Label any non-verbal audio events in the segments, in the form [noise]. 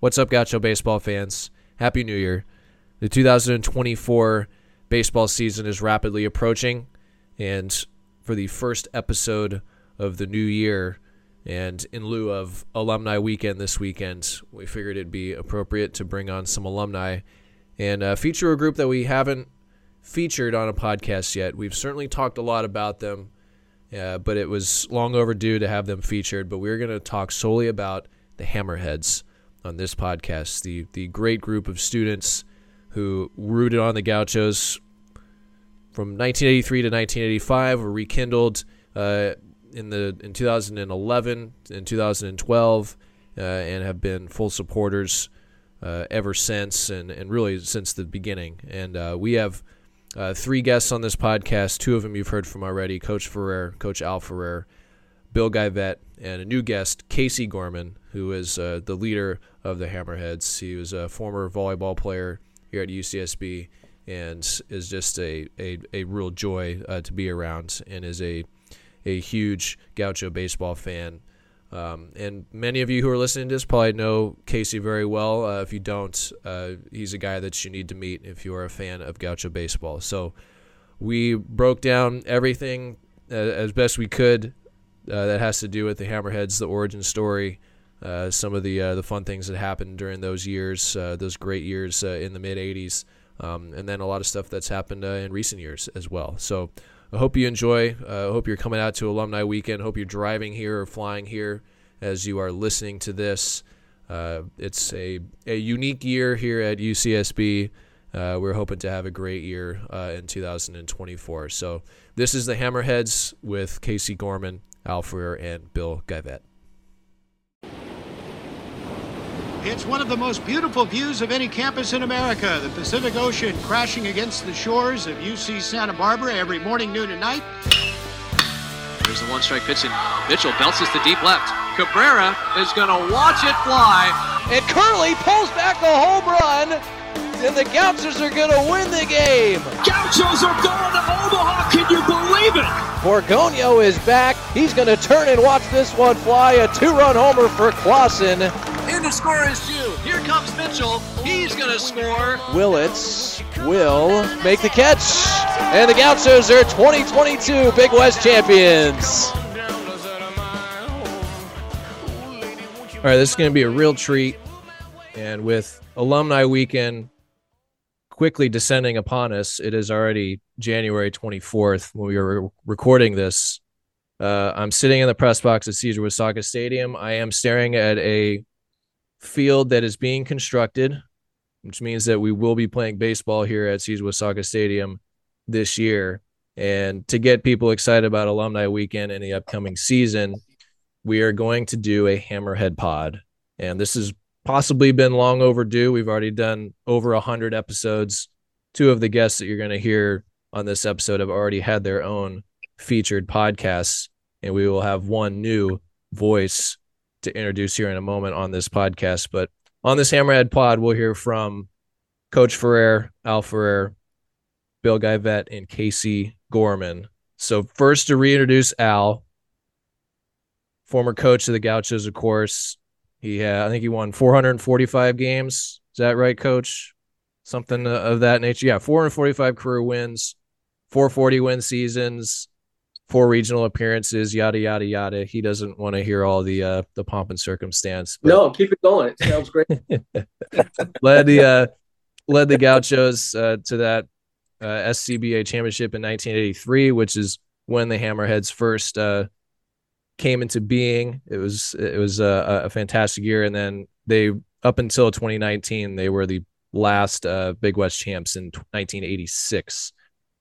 What's up, Gaucho baseball fans? Happy New Year. The 2024 baseball season is rapidly approaching, and for the first episode of the new year, and in lieu of alumni weekend this weekend, we figured it'd be appropriate to bring on some alumni and uh, feature a group that we haven't featured on a podcast yet. We've certainly talked a lot about them, uh, but it was long overdue to have them featured. But we're going to talk solely about the Hammerheads on this podcast, the the great group of students who rooted on the Gauchos from 1983 to 1985, were rekindled uh, in the in 2011 and 2012, uh, and have been full supporters uh, ever since, and and really since the beginning. And uh, we have uh, three guests on this podcast. Two of them you've heard from already: Coach Ferrer, Coach Al Ferrer, Bill Geivett, and a new guest, Casey Gorman, who is uh, the leader of the Hammerheads. He was a former volleyball player here at UCSB and is just a, a, a real joy uh, to be around and is a, a huge Gaucho baseball fan. Um, and many of you who are listening to this probably know Casey very well. Uh, if you don't, uh, he's a guy that you need to meet if you are a fan of Gaucho baseball. So we broke down everything uh, as best we could uh, that has to do with the Hammerheads, the origin story, uh, some of the uh, the fun things that happened during those years, those great years in the mid '80s, um, and then a lot of stuff that's happened in recent years as well. So I hope you enjoy. I hope you're coming out to Alumni Weekend. Hope you're driving here or flying here as you are listening to this. Uh, it's a, a unique year here at UCSB. Uh, we're hoping to have a great year uh, in 2024. So, this is the Hammerheads with Casey Gorman, Al Ferrer, and Bill Geivett. It's one of the most beautiful views of any campus in America. The Pacific Ocean crashing against the shores of UC Santa Barbara every morning, noon, and night. There's the one strike pitch, and Mitchell bounces to deep left. Cabrera is going to watch it fly. And Curley pulls back a home run, and the Gauchos are going to win the game. Gauchos are going to Omaha. Can you believe it? Borgonio is back. He's going to turn and watch this one fly. A two-run homer for Clausen. In to score is Jew. Here comes Mitchell. He's going to score. Willits will make the catch. And the Gauchos are 2022 Big West champions. All right, this is going to be a real treat. And with Alumni Weekend quickly descending upon us, it is already January 24th when we are recording this. Uh, I'm sitting in the press box at Caesar Uyesaka Stadium. I am staring at a field that is being constructed, which means that we will be playing baseball here at Caesar Uyesaka Stadium this year. And to get people excited about Alumni Weekend and the upcoming season, we are going to do a Hammerhead pod. And this has possibly been long overdue. We've already done over 100 episodes. Two of the guests that you're going to hear on this episode have already had their own featured podcasts. And we will have one new voice to introduce here in a moment on this podcast. But on this Hammerhead pod, we'll hear from Coach Ferrer, Al Ferrer, Bill Geivett, and Casey Gorman. So first to reintroduce Al, former coach of the Gauchos, of course. He had, I think he won 445 games. Is that right, Coach? Something uh, of that nature. Yeah, 445 career wins, 440 win seasons, four regional appearances, yada yada yada. He doesn't want to hear all the uh, the pomp and circumstance. But no, keep it going. It sounds great. [laughs] [laughs] led the uh, led the Gauchos uh, to that uh, SCBA championship in 1983, which is when the Hammerheads first uh, came into being. It was it was a, a, fantastic year, and then they up until 2019 they were the last uh, Big West champs in 1986.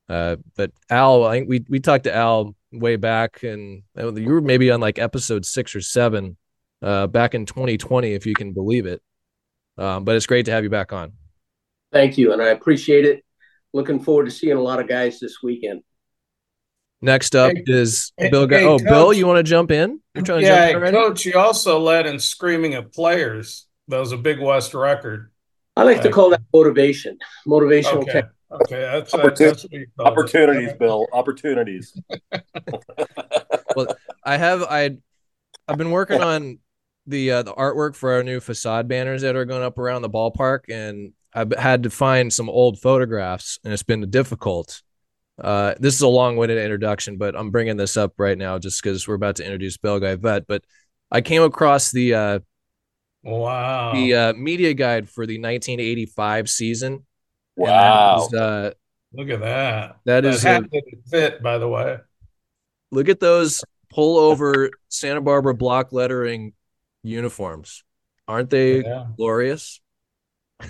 Uh, but Al, I think we we talked to Al way back, and you were maybe on like episode six or seven uh, back in 2020, if you can believe it. Um, but it's great to have you back on. Thank you, and I appreciate it. Looking forward to seeing a lot of guys this weekend. Next up hey, is Bill. Hey, oh, coach, Bill, you want to jump in? You're trying to yeah, jump in coach. You also led in screaming at players. That was a Big West record. I like to call that motivation. Motivational. Okay. Okay, that's, that's opportunities, it. Bill. Opportunities. [laughs] well, I have I, I've been working on the uh, the artwork for our new facade banners that are going up around the ballpark, and I've had to find some old photographs, and it's been difficult. Uh, this is a long-winded introduction, but I'm bringing this up right now just because we're about to introduce Bill Geivett. But I came across the uh, Wow. the uh, media guide for the 1985 season. And that Wow. is, uh, Look at that. that is a- didn't fit, by the way. look at those pull over Santa Barbara block lettering uniforms. Aren't they Yeah. glorious? [laughs]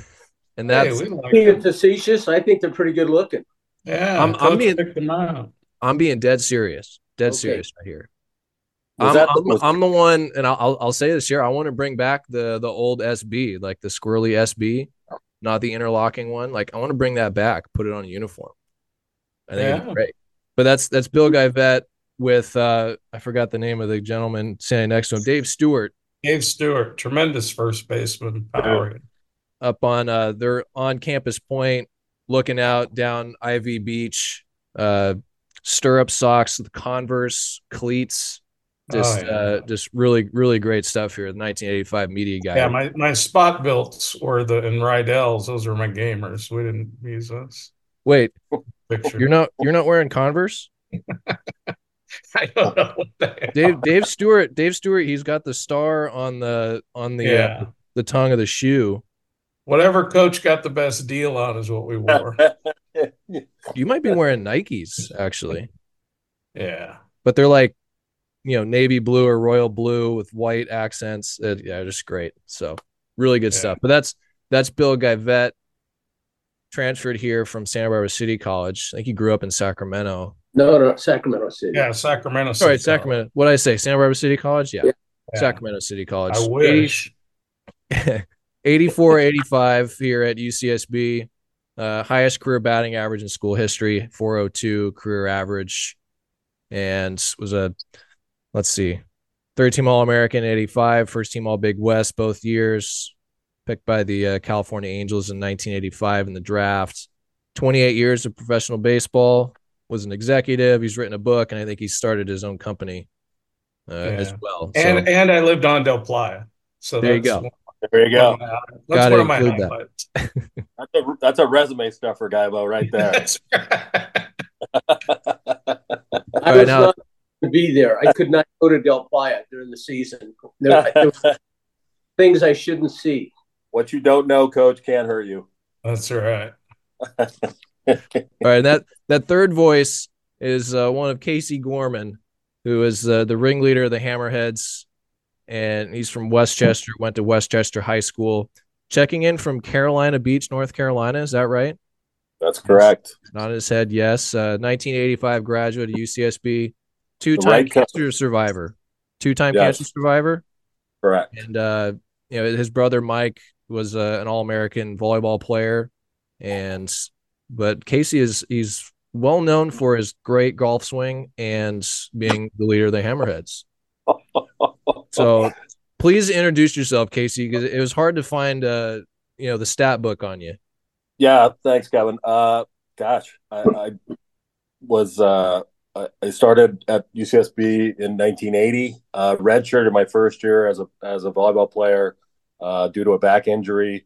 And that's we like Being facetious, I think they're pretty good looking. Yeah, I'm- I'm being- picked them out. I'm being dead serious. Dead Okay. serious right here. I'm, the I'm, I'm the one, and I'll, I'll I'll say this here. I want to bring back the the old SB, like the squirrely SB, not the interlocking one. Like I want to bring that back, put it on a uniform. I think Yeah. great. But that's that's Bill Geivett with uh I forgot the name of the gentleman standing next to him, Dave Stewart, Dave Stewart, tremendous first baseman. Power. up on uh they're on campus point, looking out down Ivy Beach, uh stirrup socks with Converse cleats. Just Oh, yeah. uh just really, really great stuff here. The 1985 media guy. Yeah, my, my spot builts were the in Riddell's. Those were my gamers. We didn't use those. Wait, Picture. you're not you're not wearing Converse? [laughs] I don't know what the hell. Dave Dave Stewart, Dave Stewart, he's got the star on the on the Yeah. uh, the tongue of the shoe. Whatever coach got the best deal on is what we wore. [laughs] You might be wearing Nikes actually. yeah. but they're like you know navy blue or royal blue with white accents Uh, yeah just great so really good Yeah. stuff but that's that's bill Geivett transferred here from santa barbara city college i think he grew up in sacramento No, no, Sacramento City. Yeah, Sacramento. sorry City sacramento what did i say santa barbara city college yeah, Yeah. Yeah. sacramento city college I wish. [laughs] 84 85 here at ucsb uh, highest career batting average in school history 402 career average and was a let's see third team all-american in 85 first team all big west both years picked by the uh, california angels in 1985 in the draft 28 years of professional baseball was an executive he's written a book and i think he started his own company uh, as well And so and I lived on Del Playa. So There you go. one- There you one of go. my- That's Gotta one of my include that. highlights. [laughs] That's a, that's a resume stuffer, Guybo, right there. [laughs] That's I right, was now- not to be there. I could not go to Del Playa during the season. There, there were [laughs] things I shouldn't see. what you don't know, coach, can't hurt you. That's right. [laughs] All right, that that third voice is uh, one of Casey Gorman, who is uh, the ringleader of the Hammerheads, and he's from Westchester. Went to Westchester High School. Checking in from Carolina Beach, North Carolina. Is that right? That's correct. Not his head. Yes. Uh, 1985 graduate of UCSB, two-time right cancer survivor, two-time Yes. cancer survivor, Correct. and uh, you know his brother Mike was uh, an All-American volleyball player, and but Casey is he's well known for his great golf swing and being the leader of the Hammerheads. So please introduce yourself, Casey, because it was hard to find uh you know the stat book on you. Yeah, thanks, Kevin. Uh, gosh, I, I was uh, I started at UCSB in 1980. Uh, redshirted my first year as a as a volleyball player uh, due to a back injury.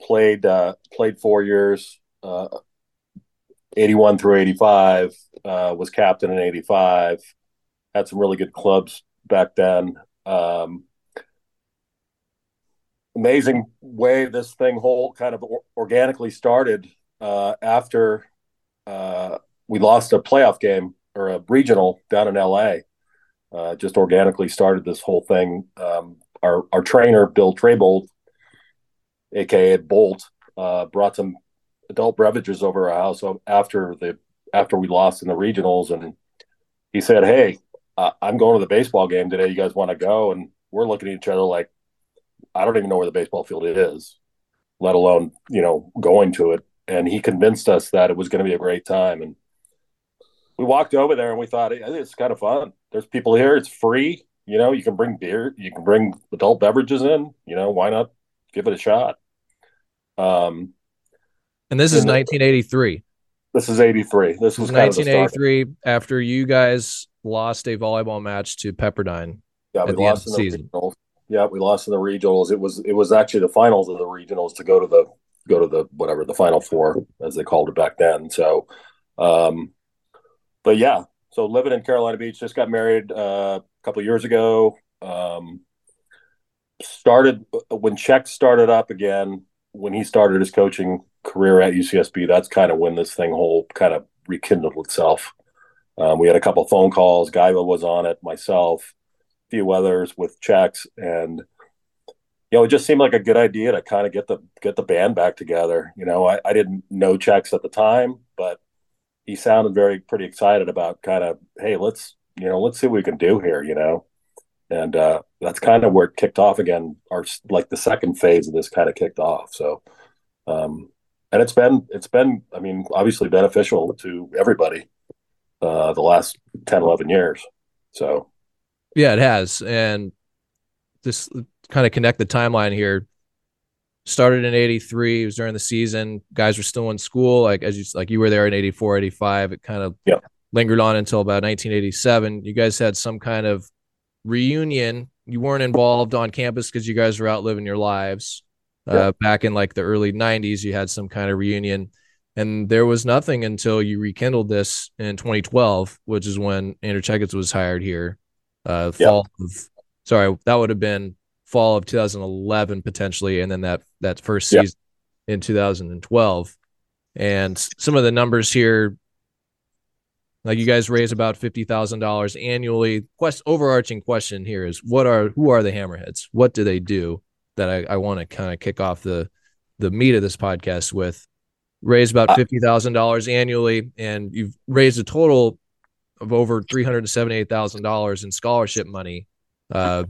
Played uh, played four years, uh, 81 through 85. Uh, was captain in 85. Had some really good clubs back then. Um, amazing way this thing whole kind of or- organically started uh, after we lost a playoff game or a regional down in LA. Uh, just organically started this whole thing. Um, our our trainer Bill Traybold, aka Bolt, uh, brought some adult beverages over our house after the after we lost in the regionals, and he said, "Hey, uh, I'm going to the baseball game today. You guys want to go?" And we're looking at each other like, I don't even know where the baseball field is, let alone, you know, going to it. And he convinced us that it was going to be a great time. And we walked over there and we thought, hey, it's kind of fun. There's people here. It's free. You know, you can bring beer, you can bring adult beverages in. You know, why not give it a shot? Um, And this is And 1983. this is 83. This was is kind of 1983 after you guys lost a volleyball match to Pepperdine. Yeah, we lost in the the season. regionals. Yeah, we lost in the regionals. It was it was actually the finals of the regionals to go to the go to the whatever the final four as they called it back then. So, um, but yeah, so living in Carolina Beach, just got married uh, a couple years ago. Um, started when Czech started up again when he started his coaching career at UCSB. That's kind of when this thing whole kind of rekindled itself. Um, we had a couple phone calls. Guyva was on it, myself, a few others with Czechs, and you know, it just seemed like a good idea to kind of get the get the band back together. You know, I, I didn't know checks at the time, but he sounded very pretty excited about kind of, hey, let's you know, let's see what we can do here. You know, and uh, that's kind of where it kicked off again. Our like the second phase of this kind of kicked off. So, um, and it's been it's been I mean obviously beneficial to everybody uh, the last 10, 11 years. So, yeah, it has. And this kind of connect the timeline here. Started in 83. It was during the season. Guys were still in school. Like, as you, like you were there in 84, 85. It kind of yeah. lingered on until about 1987. You guys had some kind of reunion. You weren't involved on campus because you guys were out living your lives. Uh, yeah. Uh, back in like the early 90s, you had some kind of reunion and there was nothing until you rekindled this in 2012, which is when Andrew Checketts was hired here. Uh, fall yep. of sorry, that would have been fall of 2011 potentially, and then that that first season yep. in 2012. And some of the numbers here, like you guys raise about fifty thousand dollars annually. Quest overarching question here is what are who are the Hammerheads? What do they do? That I, I want to kind of kick off the the meat of this podcast with raise about uh, fifty thousand dollars annually, and you've raised a total of over three hundred seventy-eight thousand dollars in scholarship money. Uh,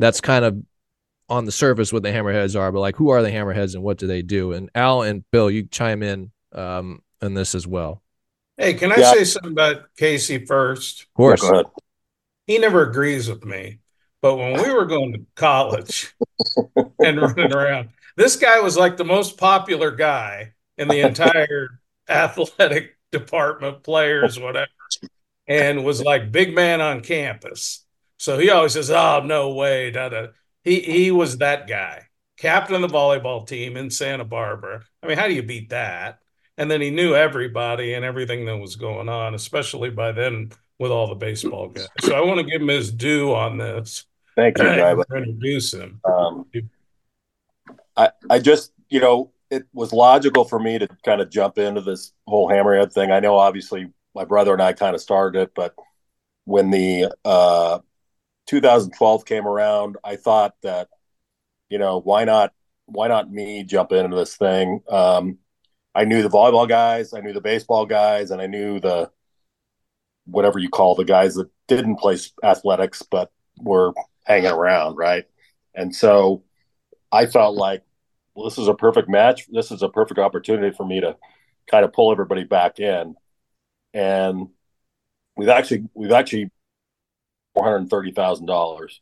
that's kind of on the surface what the Hammerheads are, but like, who are the Hammerheads and what do they do? And Al and Bill, you chime in um, on this as well. Hey, can I yeah. say something about Casey first? Of course. Yeah, he never agrees with me, but when we were going to college [laughs] and running around, this guy was like the most popular guy in the entire athletic department, players, whatever, and was like big man on campus. So he always says, "Oh no way!" Da, da. He he was that guy, captain of the volleyball team in Santa Barbara. I mean, how do you beat that? And then he knew everybody and everything that was going on, especially by then with all the baseball guys. So I want to give him his due on this. Thank you, Driver. Introduce him. Um, I I just you know it was logical for me to kind of jump into this whole hammerhead thing. I know obviously my brother and I kind of started it, but when the uh, 2012 came around, I thought that you know why not why not me jump into this thing? Um, I knew the volleyball guys, I knew the baseball guys, and I knew the whatever you call the guys that didn't play athletics but were hanging around, right? And so I felt like well, this is a perfect match. This is a perfect opportunity for me to kind of pull everybody back in. And we've actually we've actually hundred thirty thousand dollars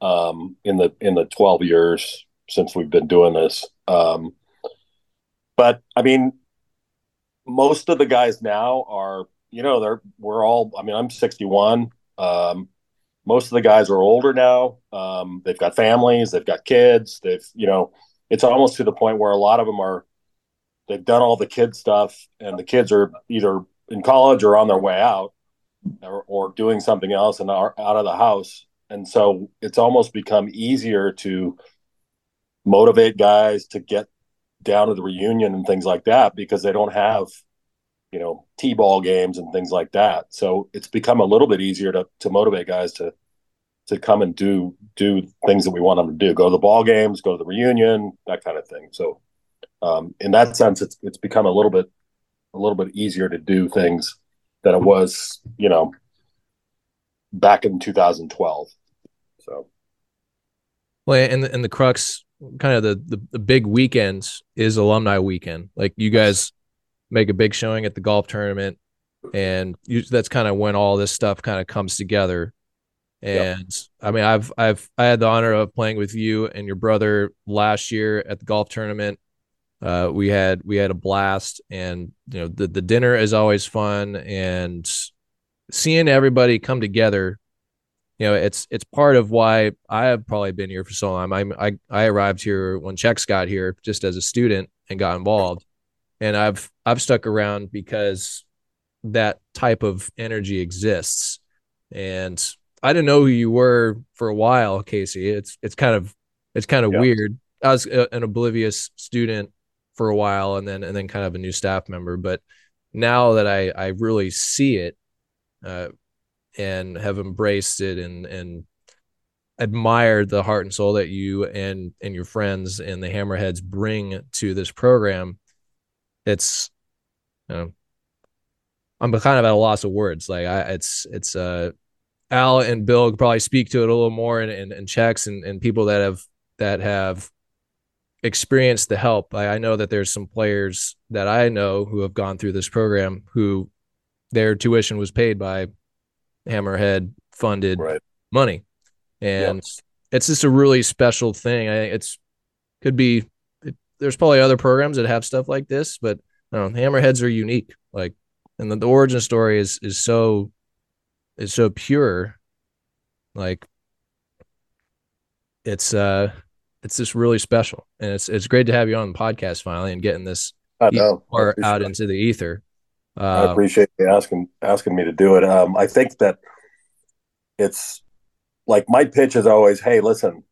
um, in the in the twelve years since we've been doing this. Um, but I mean, most of the guys now are you know they're we're all. I mean, I'm sixty one. Um, most of the guys are older now. Um, they've got families. They've got kids. They've you know it's almost to the point where a lot of them are they've done all the kid stuff and the kids are either in college or on their way out or, or doing something else and are out of the house and so it's almost become easier to motivate guys to get down to the reunion and things like that because they don't have you know t-ball games and things like that so it's become a little bit easier to, to motivate guys to to come and do do things that we want them to do. Go to the ball games, go to the reunion, that kind of thing. So, um, in that sense, it's it's become a little bit a little bit easier to do things than it was, you know, back in 2012. So, well, and the, and the crux, kind of the, the the big weekends is alumni weekend. Like you guys make a big showing at the golf tournament, and you, that's kind of when all this stuff kind of comes together and yep. I mean, I've I've I had the honor of playing with you and your brother last year at the golf tournament. Uh, we had we had a blast, and you know the the dinner is always fun, and seeing everybody come together you know, it's it's part of why I have probably been here for so long. I'm, I I arrived here when Chex got here just as a student and got involved, and I've I've stuck around because that type of energy exists. And I didn't know who you were for a while, Casey. It's it's kind of it's kind of yeah. weird. I was a, an oblivious student for a while, and then and then kind of a new staff member. But now that I I really see it, uh, and have embraced it and and admired the heart and soul that you and and your friends and the hammerheads bring to this program it's you know, i'm kind of at a loss of words like i it's it's uh al and bill probably speak to it a little more and and, and Chex and, and people that have that have experienced the help I, I know that there's some players that i know who have gone through this program who their tuition was paid by Hammerhead funded right. money, and yes. it's just a really special thing. I it's could be it, there's probably other programs that have stuff like this, but know, Hammerheads are unique. Like, and the, the origin story is is so is so pure. Like, it's uh it's just really special, and it's it's great to have you on the podcast finally and getting this or out into the ether. Uh, I appreciate you asking asking me to do it. Um, I think that it's like my pitch is always, hey, listen,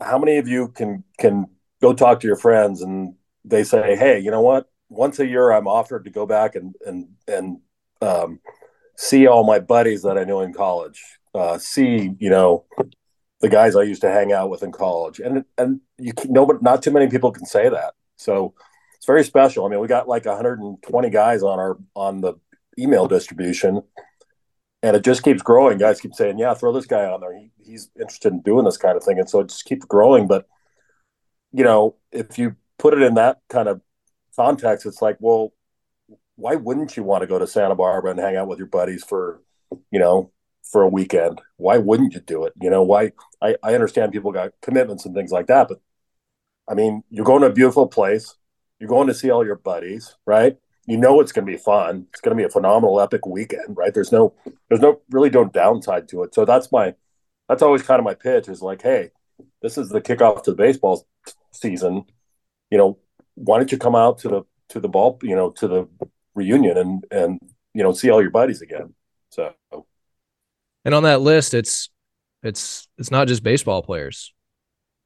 how many of you can can go talk to your friends and they say, hey, you know what? Once a year, I'm offered to go back and and and um, see all my buddies that I knew in college. Uh, see, you know, the guys I used to hang out with in college, and and you know, but not too many people can say that. So it's very special. I mean, we got like 120 guys on our on the email distribution, and it just keeps growing. Guys keep saying, "Yeah, throw this guy on there. He, he's interested in doing this kind of thing," and so it just keeps growing. But you know, if you put it in that kind of context, it's like, well, why wouldn't you want to go to Santa Barbara and hang out with your buddies for, you know, for a weekend? Why wouldn't you do it? You know, why? I, I understand people got commitments and things like that, but I mean, you're going to a beautiful place. You're going to see all your buddies, right? You know it's going to be fun. It's going to be a phenomenal, epic weekend, right? There's no, there's no really no downside to it. So that's my, that's always kind of my pitch is like, hey, this is the kickoff to the baseball season. You know, why don't you come out to the to the ball, you know, to the reunion and and you know see all your buddies again. So, and on that list, it's it's it's not just baseball players,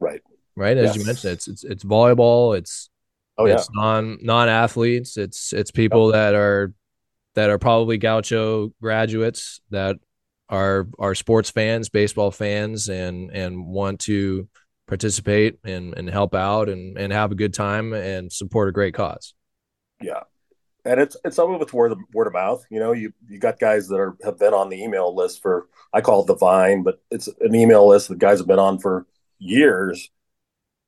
right? Right, as yes. you mentioned, it's it's it's volleyball, it's Oh, it's yeah. non non athletes. It's it's people that are that are probably Gaucho graduates that are are sports fans, baseball fans, and and want to participate and and help out and and have a good time and support a great cause. Yeah, and it's it's some of it's word of word of mouth. You know, you you got guys that are have been on the email list for I call it the Vine, but it's an email list that guys have been on for years,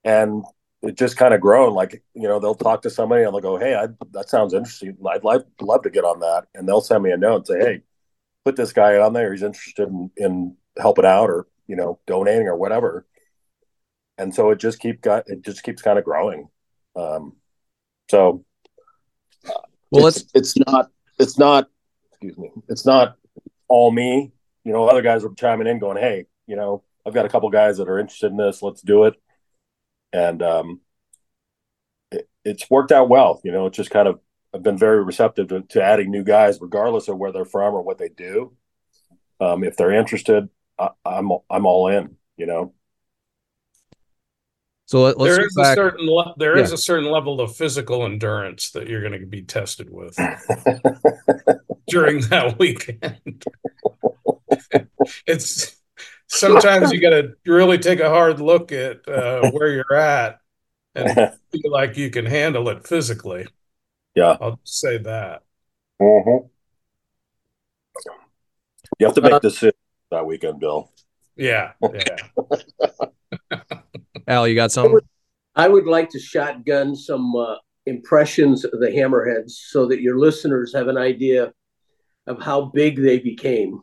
and it just kind of grown. Like you know, they'll talk to somebody and they'll go, "Hey, I, that sounds interesting. I'd like love to get on that." And they'll send me a note and say, "Hey, put this guy on there. He's interested in, in helping out or you know donating or whatever." And so it just keep got it just keeps kind of growing. Um, so well, it's, it's not it's not excuse me it's not all me. You know, other guys are chiming in, going, "Hey, you know, I've got a couple guys that are interested in this. Let's do it." and um, it, it's worked out well. You know, it's just kind of I've been very receptive to, to, adding new guys, regardless of where they're from or what they do. Um, if they're interested, I, I'm, I'm all in. You know. So let, us there is a certain le- there yeah. is a certain level of physical endurance that you're going to be tested with [laughs] during that [laughs] weekend. it's sometimes you got to really take a hard look at uh, [laughs] where you're at and feel like you can handle it physically. Yeah, I'll say that. Mm-hmm. You have to make uh, decisions that weekend, Bill. Yeah, yeah. Al, you got something? I would like to shotgun some uh, impressions of the Hammerheads so that your listeners have an idea of how big they became.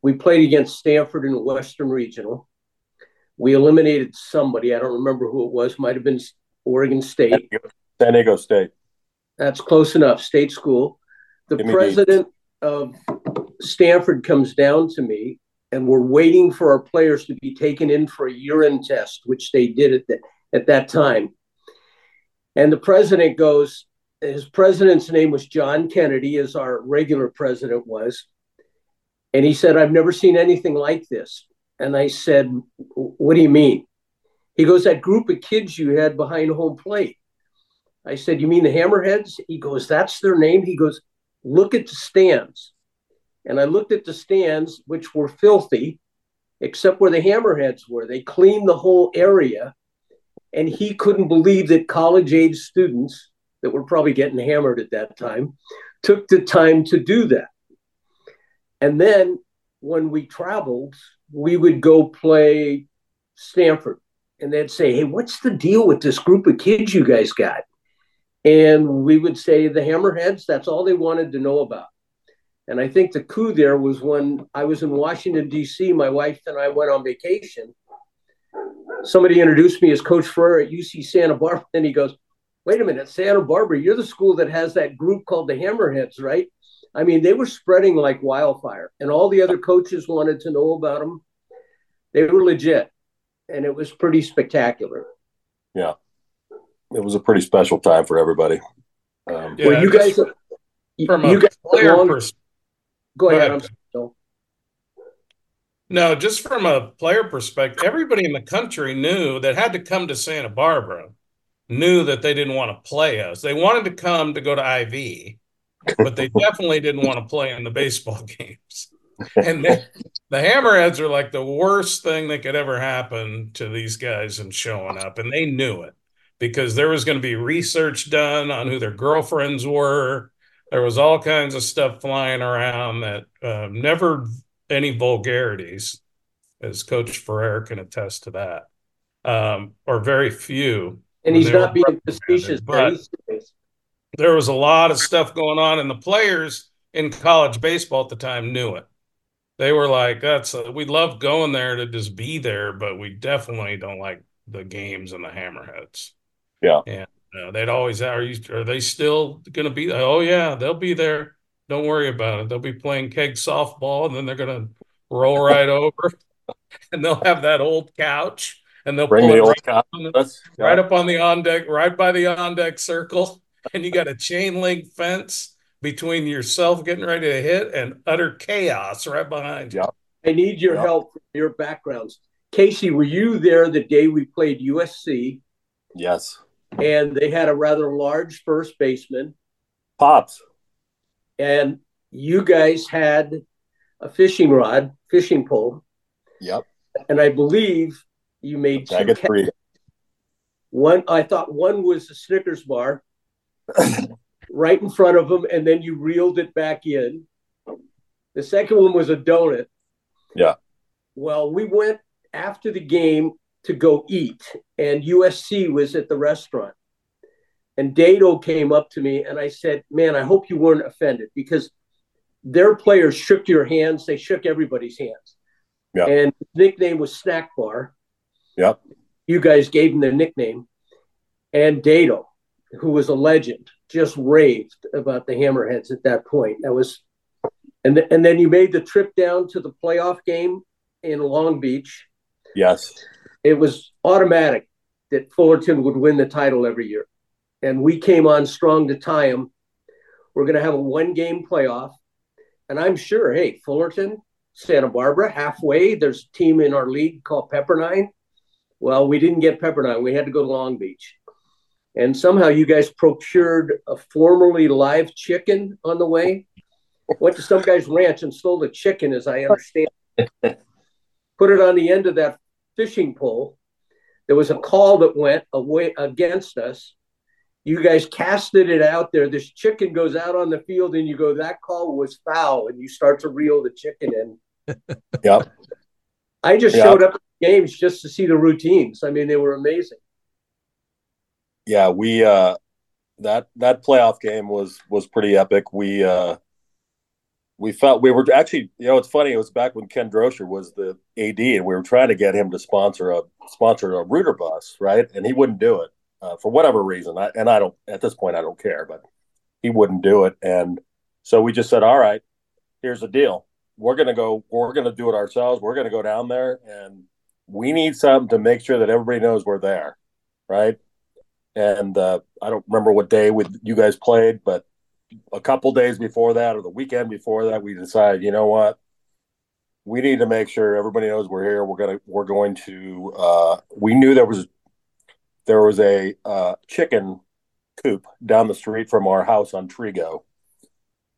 We played against Stanford in the Western Regional. We eliminated somebody. I don't remember who it was. Might have been Oregon State. San Diego State. That's close enough. State school. The president of Stanford comes down to me, and we're waiting for our players to be taken in for a urine test, which they did at, the, at that time. And the president goes, his president's name was John Kennedy, as our regular president was. And he said, I've never seen anything like this. And I said, What do you mean? He goes, That group of kids you had behind home plate. I said, You mean the Hammerheads? He goes, That's their name. He goes, Look at the stands. And I looked at the stands, which were filthy, except where the Hammerheads were. They cleaned the whole area. And he couldn't believe that college age students that were probably getting hammered at that time took the time to do that. And then when we traveled, we would go play Stanford. And they'd say, Hey, what's the deal with this group of kids you guys got? And we would say, The Hammerheads, that's all they wanted to know about. And I think the coup there was when I was in Washington, D.C., my wife and I went on vacation. Somebody introduced me as Coach Ferrer at UC Santa Barbara. And he goes, Wait a minute, Santa Barbara, you're the school that has that group called the Hammerheads, right? I mean, they were spreading like wildfire, and all the other coaches wanted to know about them. They were legit, and it was pretty spectacular. Yeah, it was a pretty special time for everybody. Um, yeah, well, you guys, from you guys player long... pers- go ahead. Go ahead. Sorry, no, just from a player perspective, everybody in the country knew that had to come to Santa Barbara knew that they didn't want to play us. They wanted to come to go to IV but they definitely didn't want to play in the baseball [laughs] games. And they, the Hammerheads are like the worst thing that could ever happen to these guys in showing up. And they knew it because there was going to be research done on who their girlfriends were. There was all kinds of stuff flying around that uh, never any vulgarities, as Coach Ferrer can attest to that, um, or very few. And he's not being facetious, but there was a lot of stuff going on, and the players in college baseball at the time knew it. They were like, "That's a, we love going there to just be there, but we definitely don't like the games and the hammerheads." Yeah, and uh, they'd always are you are they still going to be? Oh yeah, they'll be there. Don't worry about it. They'll be playing keg softball, and then they're going to roll right over, [laughs] and they'll have that old couch, and they'll bring the old right couch up, right up on the on deck, right by the on deck circle [laughs] and you got a chain link fence between yourself getting ready to hit and utter chaos right behind you. Yep. I need your yep. help, from your backgrounds. Casey, were you there the day we played USC? Yes. And they had a rather large first baseman. Pops. And you guys had a fishing rod, fishing pole. Yep. And I believe you made two. Three. One, I thought one was a Snickers bar, [laughs] right in front of them, and then you reeled it back in. The second one was a donut. Yeah. Well, we went after the game to go eat, and USC was at the restaurant. And Dedeaux came up to me, and I said, Man, I hope you weren't offended because their players shook your hands. They shook everybody's hands. Yeah. And nickname was Snack Bar. Yep. You guys gave him the nickname. And Dedeaux who was a legend, just raved about the Hammerheads at that point. That was, and th- and then you made the trip down to the playoff game in Long Beach. Yes, it was automatic that Fullerton would win the title every year, and we came on strong to tie them. We're going to have a one-game playoff, and I'm sure, hey, Fullerton, Santa Barbara, halfway. There's a team in our league called Pepperdine. Well, we didn't get Pepperdine. We had to go to Long Beach and somehow you guys procured a formerly live chicken on the way. Went to some guy's ranch and stole the chicken, as I understand. [laughs] Put it on the end of that fishing pole. There was a call that went away against us. You guys casted it out there. This chicken goes out on the field, and you go, "That call was foul," and you start to reel the chicken in. [laughs] Yep. I just yep. showed up at games just to see the routines. I mean, they were amazing yeah, we uh, that that playoff game was was pretty epic. We uh, we felt we were actually, you know, it's funny. It was back when Ken Droscher was the AD, and we were trying to get him to sponsor a sponsor a rooter bus, right? And he wouldn't do it uh, for whatever reason. I, and I don't at this point, I don't care, but he wouldn't do it. And so we just said, all right, here's the deal. we're gonna go, we're gonna do it ourselves. We're gonna go down there, and we need something to make sure that everybody knows we're there, right? And uh, I don't remember what day with you guys played, but a couple days before that or the weekend before that, we decided, you know what, we need to make sure everybody knows we're here. We're gonna we're going to. Uh, we knew there was there was a uh, chicken coop down the street from our house on Trigo,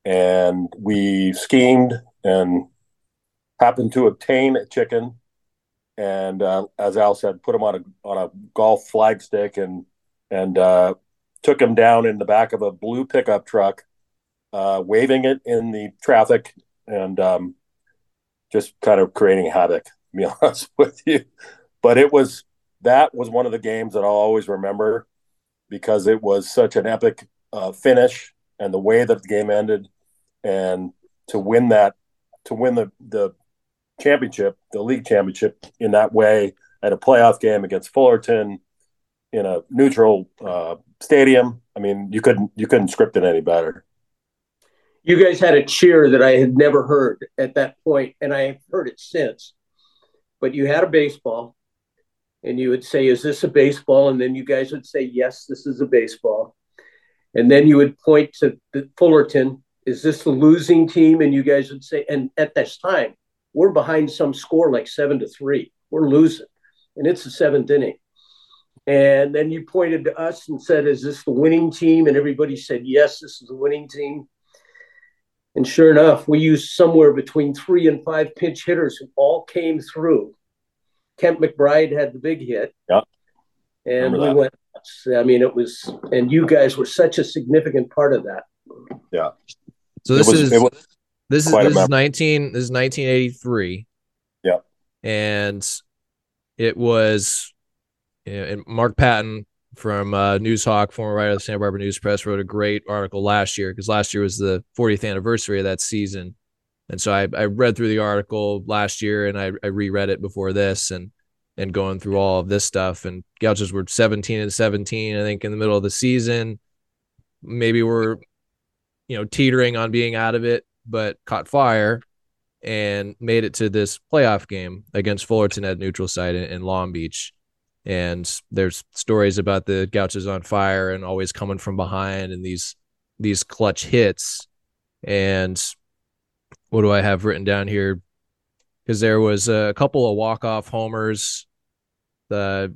and we schemed and happened to obtain a chicken. And uh, as Al said, put him on a on a golf flagstick and and uh, took him down in the back of a blue pickup truck, uh, waving it in the traffic and um, just kind of creating havoc. To be [laughs] honest with you, but it was that was one of the games that I'll always remember because it was such an epic uh, finish and the way that the game ended, and to win that, to win the the championship, the league championship in that way at a playoff game against Fullerton in a neutral uh, stadium. I mean, you couldn't you couldn't script it any better. You guys had a cheer that I had never heard at that point, and I have heard it since. But you had a baseball, and you would say, Is this a baseball? And then you guys would say, Yes, this is a baseball. And then you would point to Fullerton, Is this the losing team? And you guys would say, And at this time, we're behind some score like seven to three. We're losing. And it's the seventh inning. And then you pointed to us and said, Is this the winning team? And everybody said, Yes, this is the winning team. And sure enough, we used somewhere between three and five pinch hitters who all came through. Kent McBride had the big hit. Yeah. And we went, I mean, it was, and you guys were such a significant part of that. Yeah. So this was, is this is this is nineteen this is nineteen eighty three. Yeah. And it was and Mark Patton from uh, Noozhawk, former writer of the Santa Barbara News Press, wrote a great article last year because last year was the 40th anniversary of that season. And so I, I read through the article last year and I, I reread it before this and and going through all of this stuff. And Gauchos were 17 and 17, I think, in the middle of the season. Maybe we're, you know, teetering on being out of it, but caught fire and made it to this playoff game against Fullerton at neutral site in, in Long Beach and there's stories about the Gauchos on fire and always coming from behind and these these clutch hits and what do I have written down here because there was a couple of walk-off homers the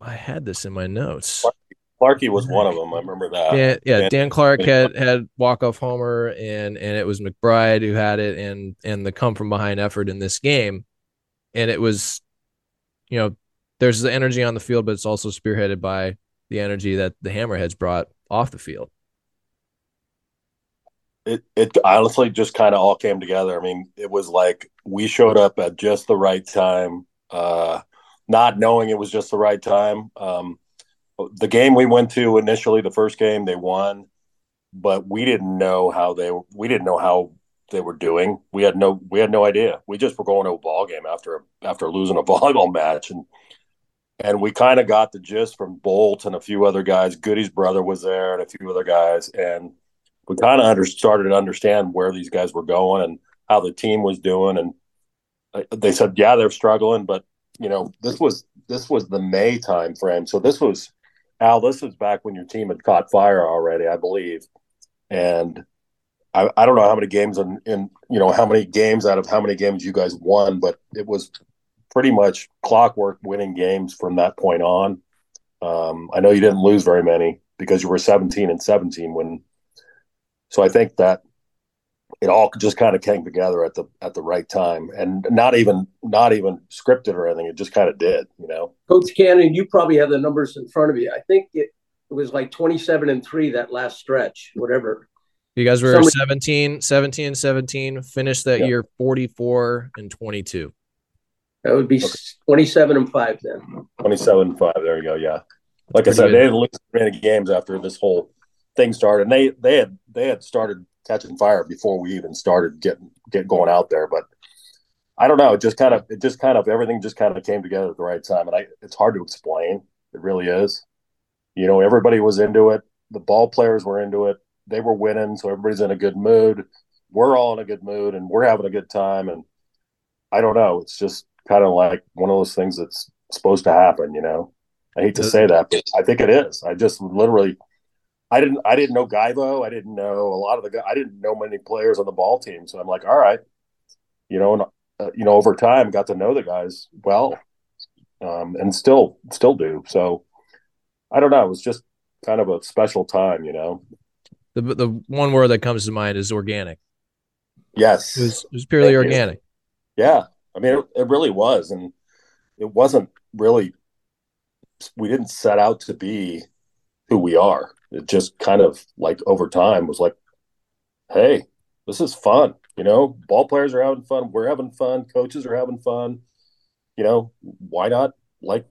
I had this in my notes Clarkey was one of them. I remember that. Dan, yeah, Dan, Dan Clark had had walk off homer, and and it was McBride who had it, and and the come from behind effort in this game, and it was you know, there's the energy on the field, but it's also spearheaded by the energy that the Hammerheads brought off the field. It it honestly just kind of all came together. I mean, it was like we showed up at just the right time, uh, not knowing it was just the right time. Um, the game we went to initially, the first game, they won, but we didn't know how they we didn't know how they were doing. We had no we had no idea. We just were going to a ball game after after losing a [laughs] volleyball match and and we kind of got the gist from Bolt and a few other guys. Goody's brother was there and a few other guys, and we kind of under, started to understand where these guys were going and how the team was doing. And uh, they said, yeah, they're struggling, but you know, this was this was the May time frame. So this was Al. This was back when your team had caught fire already, I believe, and I, I don't know how many games in, in you know how many games out of how many games you guys won, but it was pretty much clockwork winning games from that point on. Um, I know you didn't lose very many because you were 17 and 17 when. So I think that it all just kind of came together at the at the right time, and not even not even scripted or anything. It just kind of did, you know. Coach Cannon, you probably have the numbers in front of you. I think it, it was like 27 and three that last stretch, whatever. You guys were Somebody, 17, 17, 17, finished that yeah. year 44 and 22. That would be okay. 27 and 5 then. 27 and 5. There you go. Yeah. Like That's I said, good. they didn't lose many games after this whole thing started. And they they had they had started catching fire before we even started getting get going out there. But I don't know. It just kind of it just kind of everything just kind of came together at the right time. And I it's hard to explain. It really is. You know, everybody was into it. The ball players were into it they were winning, so everybody's in a good mood. we're all in a good mood and we're having a good time. And I don't know, it's just kind of like one of those things that's supposed to happen, you know. I hate to say that, but I think it is. I just literally, I didn't, I didn't know Guyvo. I didn't know a lot of the guys. I didn't know many players on the ball team. So I'm like, all right, you know, and uh, you know, over time, got to know the guys well, um, and still, still do. So I don't know. It was just kind of a special time, you know. The the one word that comes to mind is organic. Yes, it was, it was purely organic. Yeah, I mean, it, it really was, and it wasn't really we didn't set out to be who we are. It just kind of like over time was like, hey, this is fun. You know, ball players are having fun. We're having fun. Coaches are having fun. You know, why not like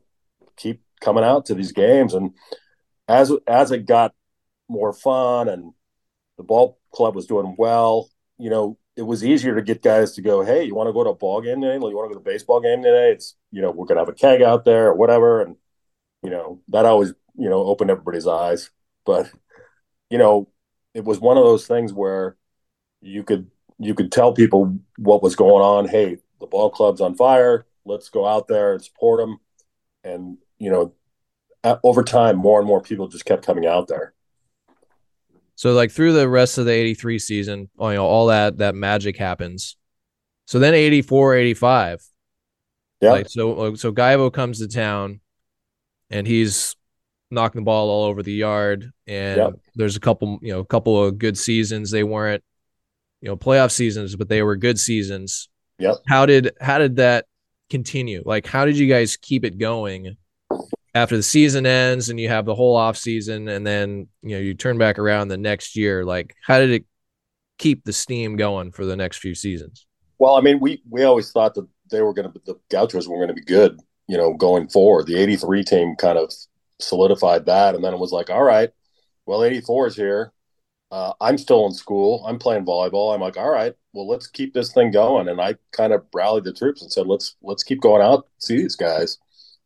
keep coming out to these games? And as as it got more fun and the ball club was doing well, you know, it was easier to get guys to go, hey, you want to go to a ball game today? You want to go to a baseball game today? It's you know, we're gonna have a keg out there or whatever. And you know that always you know opened everybody's eyes but you know it was one of those things where you could you could tell people what was going on hey the ball club's on fire let's go out there and support them and you know over time more and more people just kept coming out there so like through the rest of the 83 season oh, you know all that that magic happens so then 84 85 yeah like, so uh, so Guyvo comes to town and he's knocking the ball all over the yard. And yep. there's a couple, you know, a couple of good seasons. They weren't, you know, playoff seasons, but they were good seasons. Yep. How did how did that continue? Like, how did you guys keep it going after the season ends and you have the whole off season, and then you know you turn back around the next year? Like, how did it keep the steam going for the next few seasons? Well, I mean, we we always thought that they were going to the Gauchos were going to be good you know, going forward. The 83 team kind of solidified that. And then it was like, all right, well, 84 is here. Uh, I'm still in school. I'm playing volleyball. I'm like, all right, well, let's keep this thing going. And I kind of rallied the troops and said, let's let's keep going out, see these guys.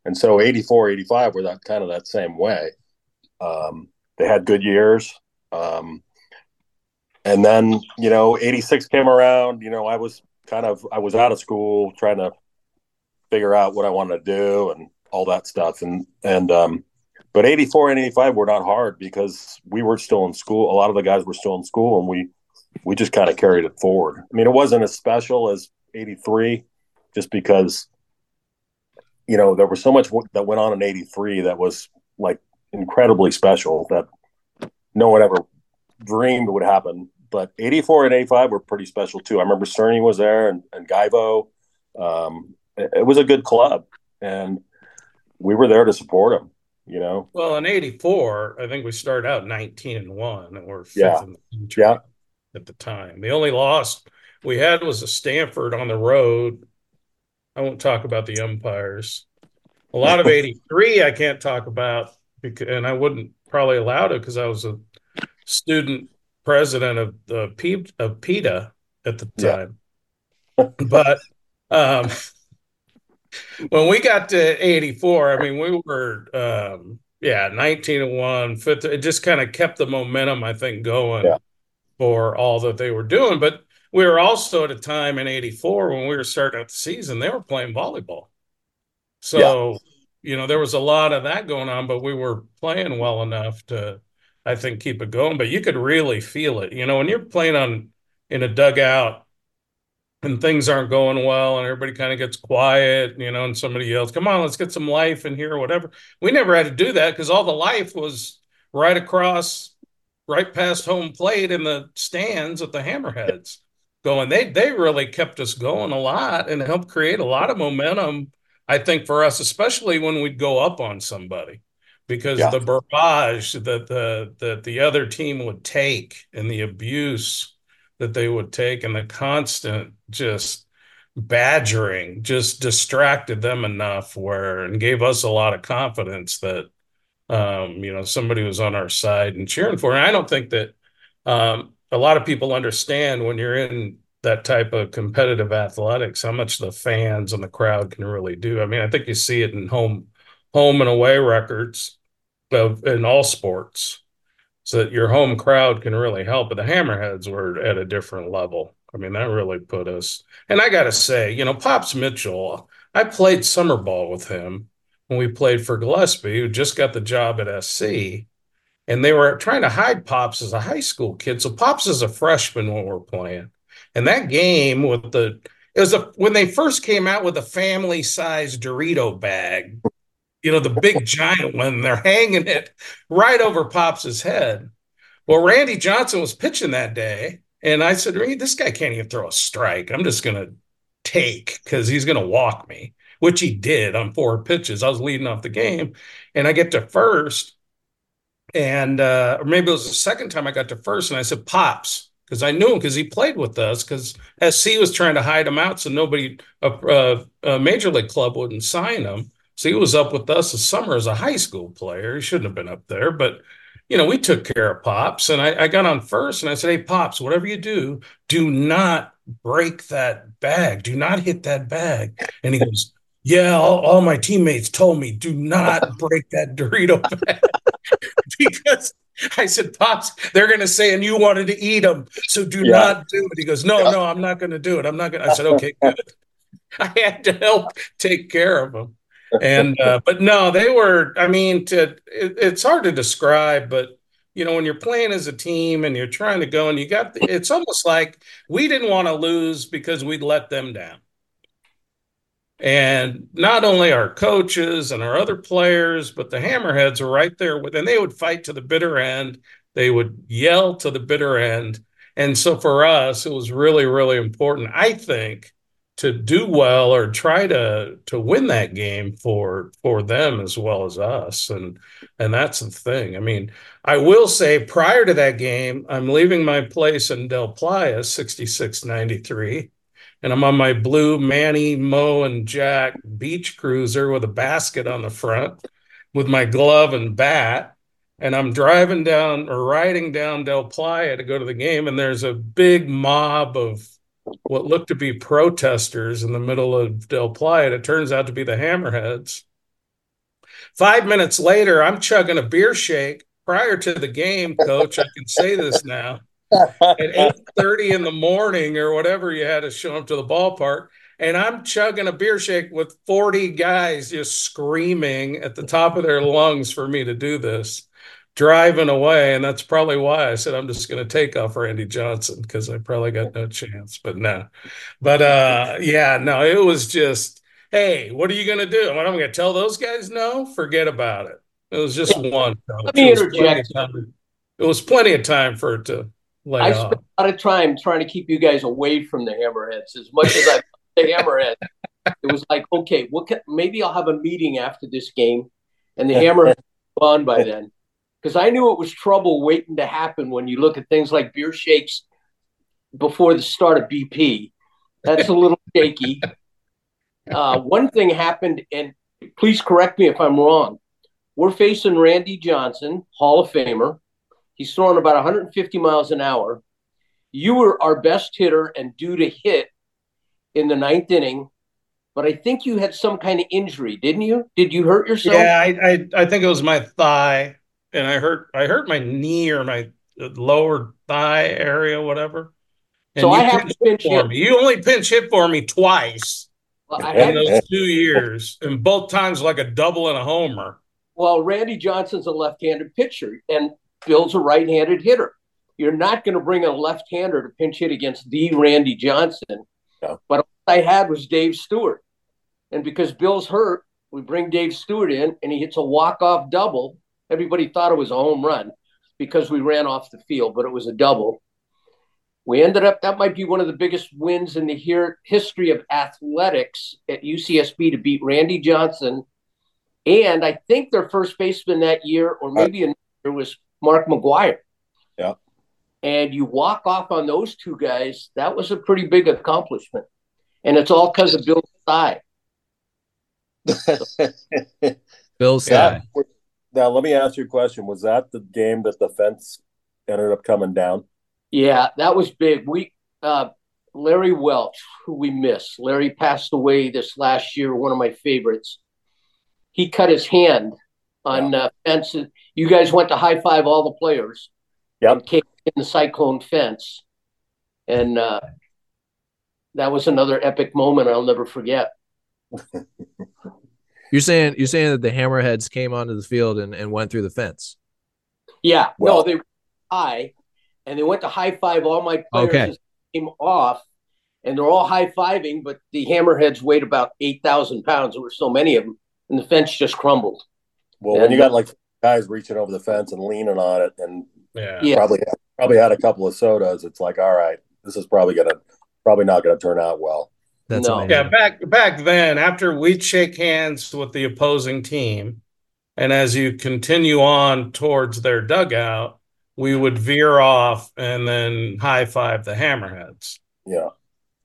And so 84, 85 were that kind of that same way. Um, they had good years. Um, and then, you know, 86 came around, you know, I was kind of, I was out of school trying to figure out what I wanted to do and all that stuff. And and um, but 84 and 85 were not hard because we were still in school. A lot of the guys were still in school, and we we just kind of carried it forward. I mean, it wasn't as special as 83, just because you know there was so much that went on in 83 that was like incredibly special that no one ever dreamed would happen. But 84 and 85 were pretty special too. I remember Cerny was there and, and Guyvo. Um, it was a good club, and we were there to support them. You know. Well, in '84, I think we started out 19 and one, and we're fifth yeah. in the country yeah. at the time. The only loss we had was a Stanford on the road. I won't talk about the umpires. A lot of '83 I can't talk about because, and I wouldn't probably allow it because I was a student president of the P, of PETA at the time. Yeah. but um, when we got to 84, I mean, we were, um, yeah, 19 and one, fifth. It just kind of kept the momentum, I think, going yeah. for all that they were doing. But we were also at a time in 84 when we were starting out the season, they were playing volleyball. So, yeah. you know, there was a lot of that going on, but we were playing well enough to, I think, keep it going. But you could really feel it. You know, when you're playing on in a dugout and things aren't going well and everybody kind of gets quiet, you know, and somebody yells, come on, let's get some life in here or whatever. We never had to do that because all the life was right across, right past home plate in the stands at the Hammerheads going. They they really kept us going a lot and helped create a lot of momentum, I think, for us, especially when we'd go up on somebody. Because yeah. the barrage that the that the other team would take and the abuse that they would take and the constant just badgering just distracted them enough where and gave us a lot of confidence that um, you know somebody was on our side and cheering for. And I don't think that um, a lot of people understand when you're in that type of competitive athletics how much the fans and the crowd can really do. I mean, I think you see it in home home and away records of in all sports so that your home crowd can really help. But the Hammerheads were at a different level. I mean, that really put us. And I got to say, you know, Pops Mitchell, I played summer ball with him when we played for Gillespie, who just got the job at SC. And they were trying to hide Pops as a high school kid. So Pops is a freshman when we're playing. And that game with the, it was a, when they first came out with a family size Dorito bag, you know, the big giant one, they're hanging it right over Pops's head. Well, Randy Johnson was pitching that day. And I said, Randy, this guy can't even throw a strike. I'm just to take because he's to walk me, which he did on four pitches. I was leading off the game. And I get to first. And, uh, or maybe it was the second time I got to first. And I said, Pops, because I knew him because he played with us because SC was trying to hide him out so nobody, a, a, major league club wouldn't sign him. So he was up with us this summer as a high school player. He shouldn't have been up there, but you know, we took care of Pops. And I, I, got on first and I said, Hey, Pops, whatever you do, do not break that bag. Do not hit that bag. And he goes, Yeah, all, all my teammates told me, do not break that Dorito bag. [laughs] [laughs] because I said, Pops, they're going to say, and you wanted to eat them. So do yeah. not do it. He goes, No, no, I'm not going to do it. I'm not going to. I said, Okay, good. [laughs] I had to help take care of them and uh, [laughs] but no, they were. I mean, to it, it's hard to describe, but you know, when you're playing as a team and you're trying to go, and you got, it's almost like we didn't want to lose because we'd let them down. And not only our coaches and our other players, but the hammerheads are right there with, and they would fight to the bitter end. They would yell to the bitter end. And so for us, it was really, really important, I think, to do well or try to to win that game for for them as well as us and and that's the thing i mean i will say prior to that game i'm leaving my place in del playa 6693 and i'm on my blue manny mo and jack beach cruiser with a basket on the front with my glove and bat and i'm driving down or riding down del playa to go to the game and there's a big mob of what looked to be protesters in the middle of Del Playa. It turns out to be the Hammerheads. Five minutes later, I'm chugging a beer shake prior to the game, coach. I can say this now. [laughs] At 8:30 in the morning or whatever you had to show up to the ballpark. And I'm chugging a beer shake with 40 guys just screaming at the top of their lungs for me to do this driving away. And that's probably why I said I'm just going to take off Randy Johnson because I probably got no chance. But no, but uh, yeah, no, it was just, hey, what are you going to do? What am I going to tell those guys? No, forget about it. It was just one. Let me interject. It was plenty of time for it to lay I off. spent a lot of time trying to keep you guys away from the hammerheads as much as I the [laughs] hammerhead. It was like, okay, what can, maybe I'll have a meeting after this game, and the hammerhead gone by then because I knew it was trouble waiting to happen when you look at things like beer shakes before the start of BP. That's a little [laughs] shaky. Uh, one thing happened, and please correct me if I'm wrong. We're facing Randy Johnson, Hall of Famer. He's throwing about 150 miles an hour. You were our best hitter and due to hit in the ninth inning, but I think you had some kind of injury, didn't you? Did you hurt yourself? Yeah, I, I, I think it was my thigh and I hurt I hurt my knee or my lower thigh area, whatever. And so I have to pinch for hit. me. You only pinch hit for me twice well, in those two years, and both times like a double and a homer. Well, Randy Johnson's a left-handed pitcher, and Bill's a right-handed hitter. You're not going to bring a left-hander to pinch hit against the Randy Johnson. Yeah. But all I had was Dave Stewart, and because Bill's hurt, we bring Dave Stewart in, and he hits a walk-off double Everybody thought it was a home run because we ran off the field, but it was a double. We ended up, that might be one of the biggest wins in the here, history of athletics at UCSB to beat Randy Johnson. And I think their first baseman that year, or uh, maybe another was Mark McGwire. Yeah. And you walk off on those two guys, that was a pretty big accomplishment. And it's all because of Bill thigh. [laughs] Bill's yeah. Now, let me ask you a question. Was that the game that the fence ended up coming down? Yeah, that was big. We, uh, Larry Welch, who we miss. Larry passed away this last year, one of my favorites. He cut his hand on yeah. uh, fences. You guys went to high five all the players. Yep. Came in the cyclone fence. And uh, that was another epic moment I'll never forget. [laughs] You're saying you're saying that the Hammerheads came onto the field and, and went through the fence. Yeah, Well- no, they were high, and they went to high five all my players Okay. came off, and they're all high fiving, but the hammerheads weighed about eight thousand pounds. There were so many of them, and the fence just crumbled. Well, when you got like guys reaching over the fence and leaning on it, and Yeah. Yeah. probably probably had a couple of sodas, it's like, all right, this is probably gonna probably not gonna turn out well. That's No. amazing. Yeah, back back then, after we'd shake hands with the opposing team, and as you continue on towards their dugout, we would veer off and then high five the hammerheads. Yeah,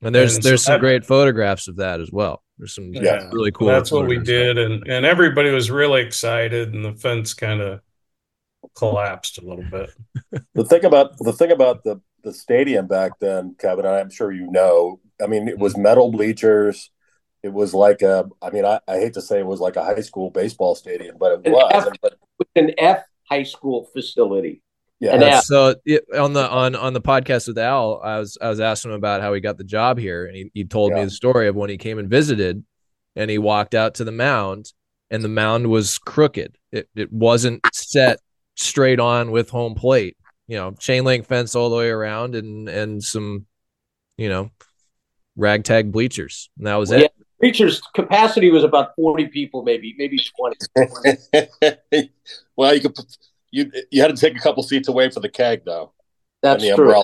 And there's And so there's some that- great photographs of that as well. There's some Yeah. really cool. That's what we did, and and everybody was really excited, and the fence kind of collapsed a little bit. [laughs] the thing about the thing about the the stadium back then, Kevin, I'm sure you know. I mean, it was mm-hmm. metal bleachers. It was like a. I mean, I, I hate to say it was like a high school baseball stadium, but it An was. F- But an F high school facility. Yeah, And Yeah, so it, on the on on the podcast with Al, I was I was asking him about how he got the job here, and he, he told me the story of when he came and visited, and he walked out to the mound, and the mound was crooked. It it wasn't set straight on with home plate. You know, chain link fence all the way around, and and some, you know, ragtag bleachers. And that was Yeah. it. Preacher's capacity was about forty people, maybe maybe twenty. [laughs] well, you could you you had to take a couple seats away for the keg though, That's the true.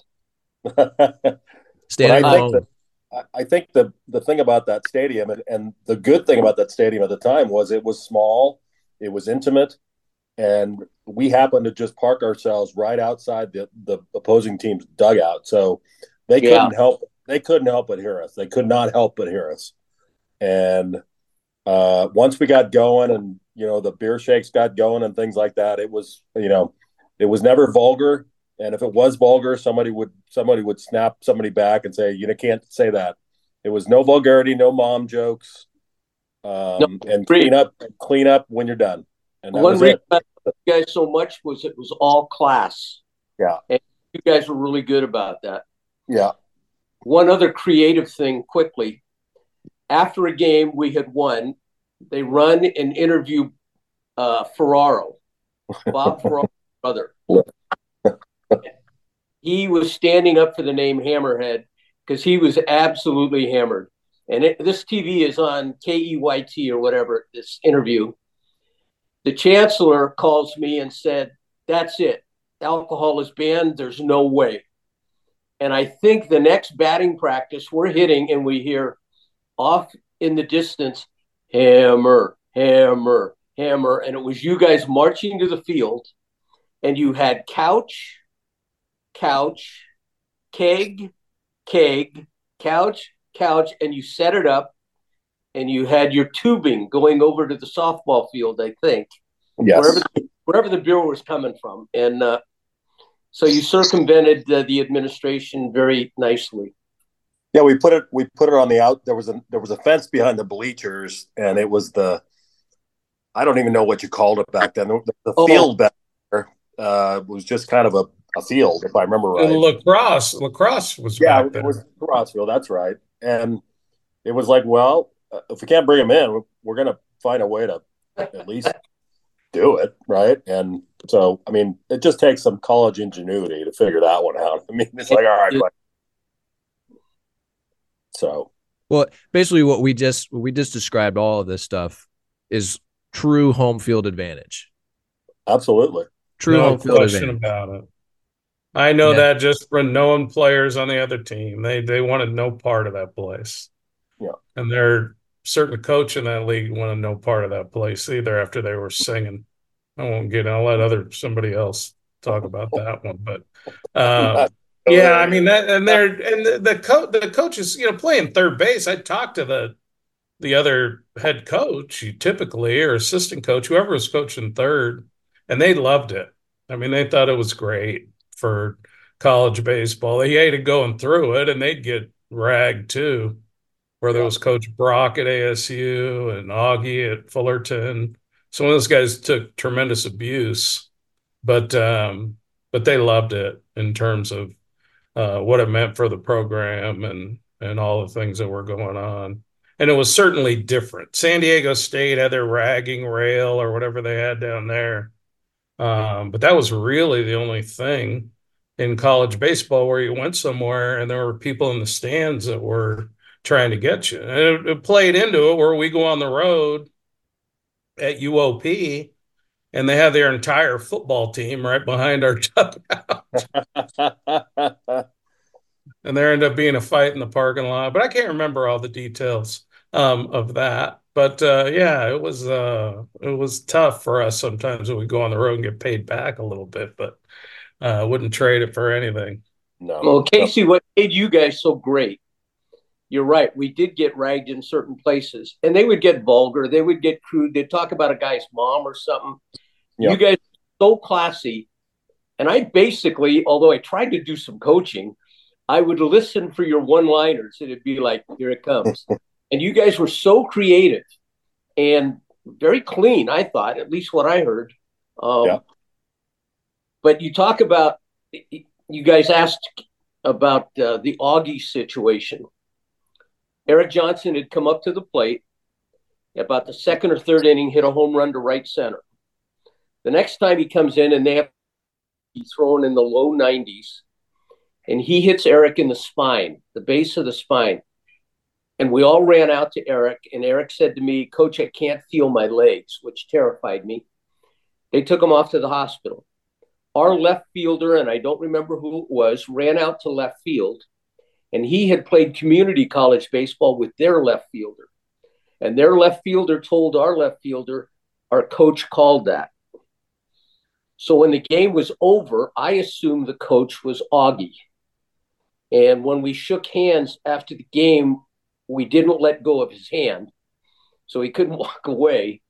umbrella. [laughs] Standing I think alone. that- I- I think the the thing about that stadium and, and the good thing about that stadium at the time was it was small, it was intimate, and we happened to just park ourselves right outside the the opposing team's dugout, so they Yeah. couldn't help they couldn't help but hear us. They could not help but hear us, and uh, once we got going and you know the beer shakes got going and things like that, it was you know it was never vulgar and if it was vulgar somebody would somebody would snap somebody back and say you know, can't say that it was no vulgarity no mom jokes um, and clean up clean up when you're done and that One reason I you guys so much was it was all class. Yeah. And you guys were really good about that. yeah One other creative thing quickly. After a game we had won, they run and interview uh, Ferraro, Bob [laughs] Ferraro's brother. he was standing up for the name Hammerhead because he was absolutely hammered. And it, this TV is on KEYT or whatever, this interview. The chancellor calls me and said, That's it. Alcohol is banned. There's no way. And I think the next batting practice, we're hitting and we hear off in the distance, hammer, hammer, hammer. And it was you guys marching to the field, and you had couch, couch, keg, keg, couch, couch, and you set it up, and you had your tubing going over to the softball field, I think, yes wherever wherever the beer was coming from, and uh, so you circumvented uh, the administration very nicely. Yeah we put it we put it on the out there was a there was a fence behind the bleachers and it was the i don't even know what you called it back then the, the Oh. field back there uh, was just kind of a, a field if i remember right And lacrosse, lacrosse was Yeah, back it there. was Crossville. That's right. And it was like, well, uh, if we can't bring him in, we're going to find a way to at least do it, right? And so, I mean, it just takes some college ingenuity to figure that one out. [laughs] I mean, it's like, all right, but so Well, basically, what we just what we just described all of this stuff is true home field advantage. absolutely. True no home field question advantage. about it. I know Yeah. that just from knowing players on the other team, they they wanted no part of that place. Yeah. and they're certain coach in that league wanted no part of that place either. After they were singing, I won't get. I'll let other somebody else talk about that one, but. [laughs] Um, yeah, I mean that, and they're and the, the coach, the coaches, you know, playing third base. I talked to the the other head coach, typically or assistant coach, whoever was coaching third, and they loved it. I mean, they thought it was great for college baseball. They hated going through it, and they'd get ragged too. Whether it was Coach Brock at ASU and Augie at Fullerton, some of those guys took tremendous abuse, but um, but they loved it in terms of uh, what it meant for the program and and all the things that were going on. And it was certainly different. San Diego State had their ragging rail or whatever they had down there. Um, but that was really the only thing in college baseball where you went somewhere and there were people in the stands that were trying to get you. And it, it played into it where we go on the road at UOP and they have their entire football team right behind our [laughs] dugout. and there ended up being a fight in the parking lot, but I can't remember all the details um, of that. But uh, yeah, it was uh, it was tough for us sometimes when we go on the road and get paid back a little bit, but uh, wouldn't trade it for anything. No. Well, Casey, what made you guys so great? You're right. We did get ragged in certain places, and they would get vulgar. They would get crude. They'd talk about a guy's mom or something. Yeah. You guys so classy. And I basically, although I tried to do some coaching, I would listen for your one liners and it'd be like, here it comes. [laughs] and you guys were so creative and very clean, I thought, at least what I heard. Um, yeah. But you talk about, you guys asked about uh, the Augie situation. Eric Johnson had come up to the plate about the second or third inning, hit a home run to right center. The next time he comes in and they have he's thrown in the low 90s, and he hits Eric in the spine, the base of the spine. And we all ran out to Eric, and Eric said to me, Coach, I can't feel my legs, which terrified me. They took him off to the hospital. Our left fielder, and I don't remember who it was, ran out to left field, and he had played community college baseball with their left fielder. And their left fielder told our left fielder, our coach called that. So when the game was over, I assumed the coach was Augie. And when we shook hands after the game, we didn't let go of his hand. So he couldn't [laughs] walk away.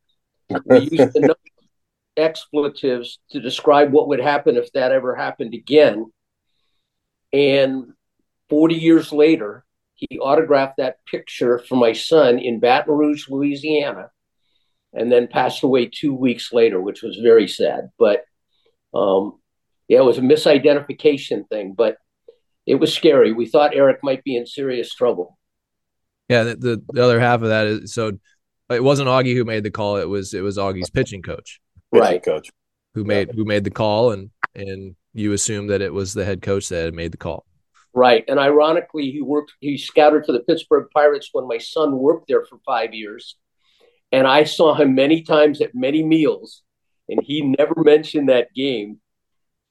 We used enough [laughs] expletives to describe what would happen if that ever happened again. And 40 years later, he autographed that picture for my son in Baton Rouge, Louisiana, and then passed away two weeks later, which was very sad. But um, yeah, it was a misidentification thing, but it was scary. We thought Eric might be in serious trouble. Yeah, the, the, the other half of that is so it wasn't Augie who made the call. It was it was Augie's pitching coach, right? Coach who made yeah. who made the call, and and you assume that it was the head coach that had made the call. Right, and ironically, he worked. He scouted for the Pittsburgh Pirates when my son worked there for five years, and I saw him many times at many meals and he never mentioned that game,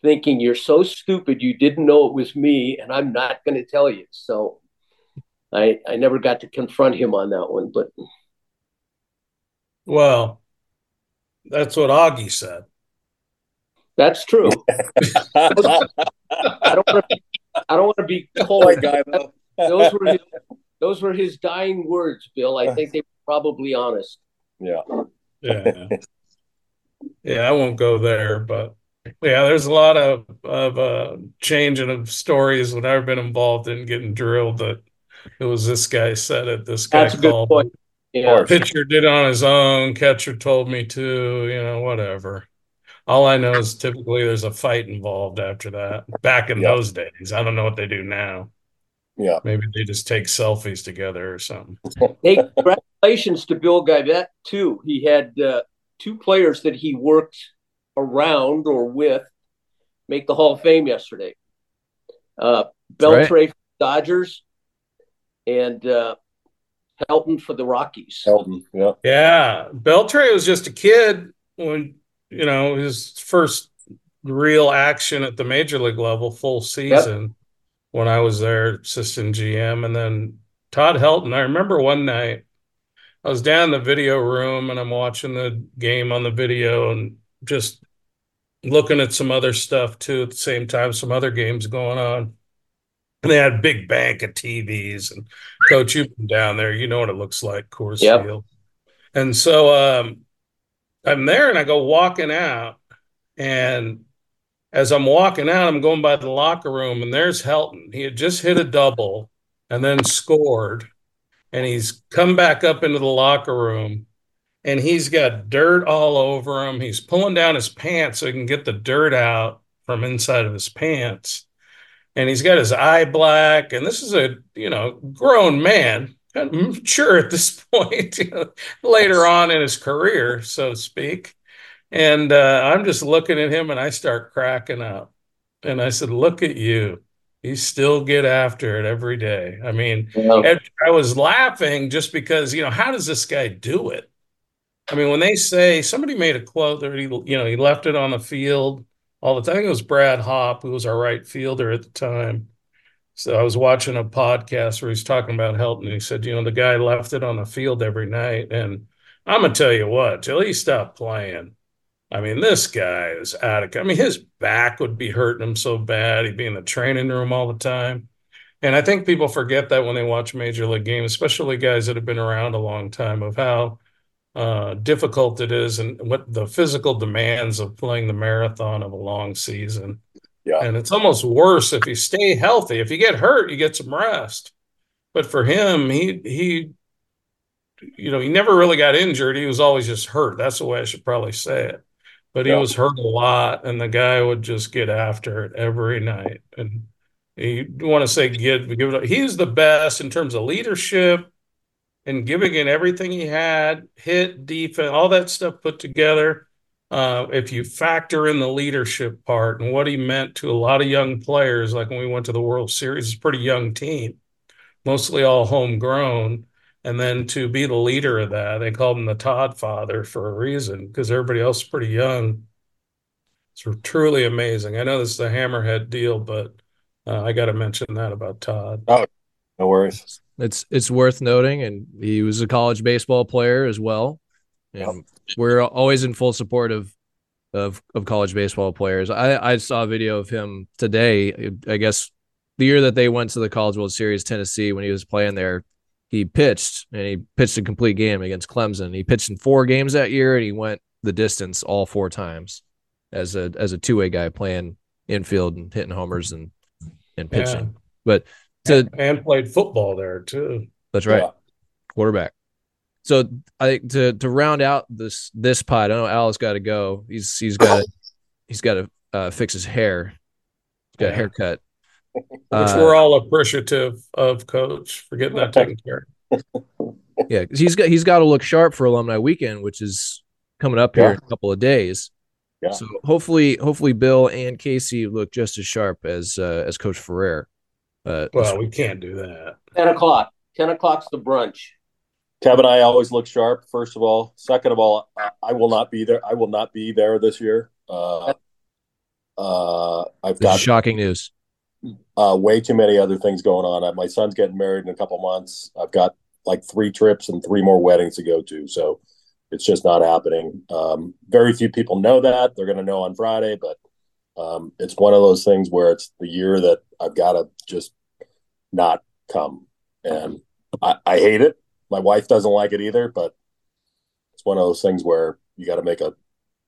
thinking you're so stupid you didn't know it was me, and I'm not going to tell you. So I I never got to confront him on that one, but well, that's what Augie said. That's true. [laughs] I don't want to. I don't want to be cold, guy. Those were his, those were his dying words, Bill. I think they were probably honest. Yeah. Yeah. Yeah, I won't go there, but yeah, there's a lot of of uh, changing of stories that I've been involved in getting drilled that it was this guy said it, this guy That's called. Good point. Yeah. Pitcher did on his own, catcher told me to, you know, whatever. All I know is typically there's a fight involved after that. Back in those days, I don't know what they do now. Yeah. Maybe they just take selfies together or something. [laughs] hey, congratulations to Bill Geivett, too. He had uh, two players that he worked around or with make the Hall of Fame yesterday. Uh, Beltre right. Dodgers and uh, Helton for the Rockies. Helton, yeah. Yeah. Beltre was just a kid when, you know, his first real action at the major league level, full season, yep. when I was there, assistant GM. And then Todd Helton, I remember one night I was down in the video room and I'm watching the game on the video and just looking at some other stuff too at the same time, some other games going on. And they had a big bank of TVs. And coach, you've been down there, you know what it looks like, Coors yep. Field. And so um, I'm there and I go walking out. And as I'm walking out, I'm going by the locker room and there's Helton. He had just hit a double and then scored and he's come back up into the locker room and he's got dirt all over him. He's pulling down his pants so he can get the dirt out from inside of his pants. and he's got his eye black. And this is a you know grown man, mature at this [laughs] point, you know, later on in his career, so to speak. And uh, I'm just looking at him, and I start cracking up. And I said, "Look at you." You still get after it every day. I mean, yeah. I was laughing just because, you know, how does this guy do it? I mean, when they say somebody made a quote that he, you know, he left it on the field all the time. I think it was Brad Hawpe, who was our right fielder at the time. So I was watching a podcast where he's talking about Helton. He said, you know, the guy left it on the field every night. And I'm gonna tell you what, till he stopped playing, I mean, this guy is out of. I mean, his back would be hurting him so bad. He'd be in the training room all the time. And I think people forget that when they watch major league games, especially guys that have been around a long time, of how uh, difficult it is and what the physical demands of playing the marathon of a long season. Yeah. And it's almost worse if you stay healthy. If you get hurt, you get some rest. But for him, he he you know, he never really got injured. He was always just hurt. That's the way I should probably say it. But he yeah. was hurt a lot, and the guy would just get after it every night. And you want to say give give it. Up. He's the best in terms of leadership, and giving it everything he had, hit, defense, all that stuff put together. Uh, if you factor in the leadership part and what he meant to a lot of young players, like when we went to the World Series, it's a pretty young team, mostly all homegrown. And then to be the leader of that, they called him the Todd father for a reason because everybody else is pretty young. It's truly amazing. I know this is a hammerhead deal, but uh, I got to mention that about Todd. Oh, no worries it's it's worth noting, and he was a college baseball player as well. And yep. we're always in full support of of of college baseball players. I I saw a video of him today. I guess the year that they went to the College World Series, Tennessee, when he was playing there, he pitched and he pitched a complete game against Clemson. He pitched in four games that year, and he went the distance all four times as a as a two way guy playing infield and hitting homers and and pitching. Yeah. But to and played football there too. That's right, yeah. quarterback. So I think to to round out this this pod, I know Al's got to go. He's he's got he's got to uh, fix his hair. He's got yeah. a haircut. Which uh, we're all appreciative of, Coach, for getting that taken [laughs] care. of. yeah, he's got he's got to look sharp for Alumni Weekend, which is coming up here yeah. in a couple of days. Yeah. So hopefully, hopefully Bill and Casey look just as sharp as uh, as Coach Ferrer. Uh, well, we can't do that. Ten o'clock. Ten o'clock's the brunch. Kevin, and I always look sharp. First of all, second of all, I will not be there. I will not be there this year. Uh, uh, I've got shocking news. Uh, way too many other things going on. Uh, my son's getting married in a couple months. I've got like three trips and three more weddings to go to. So it's just not happening. Um, very few people know that. They're going to know on Friday, but um, it's one of those things where it's the year that I've got to just not come. And I, I hate it. My wife doesn't like it either, but it's one of those things where you got to make a.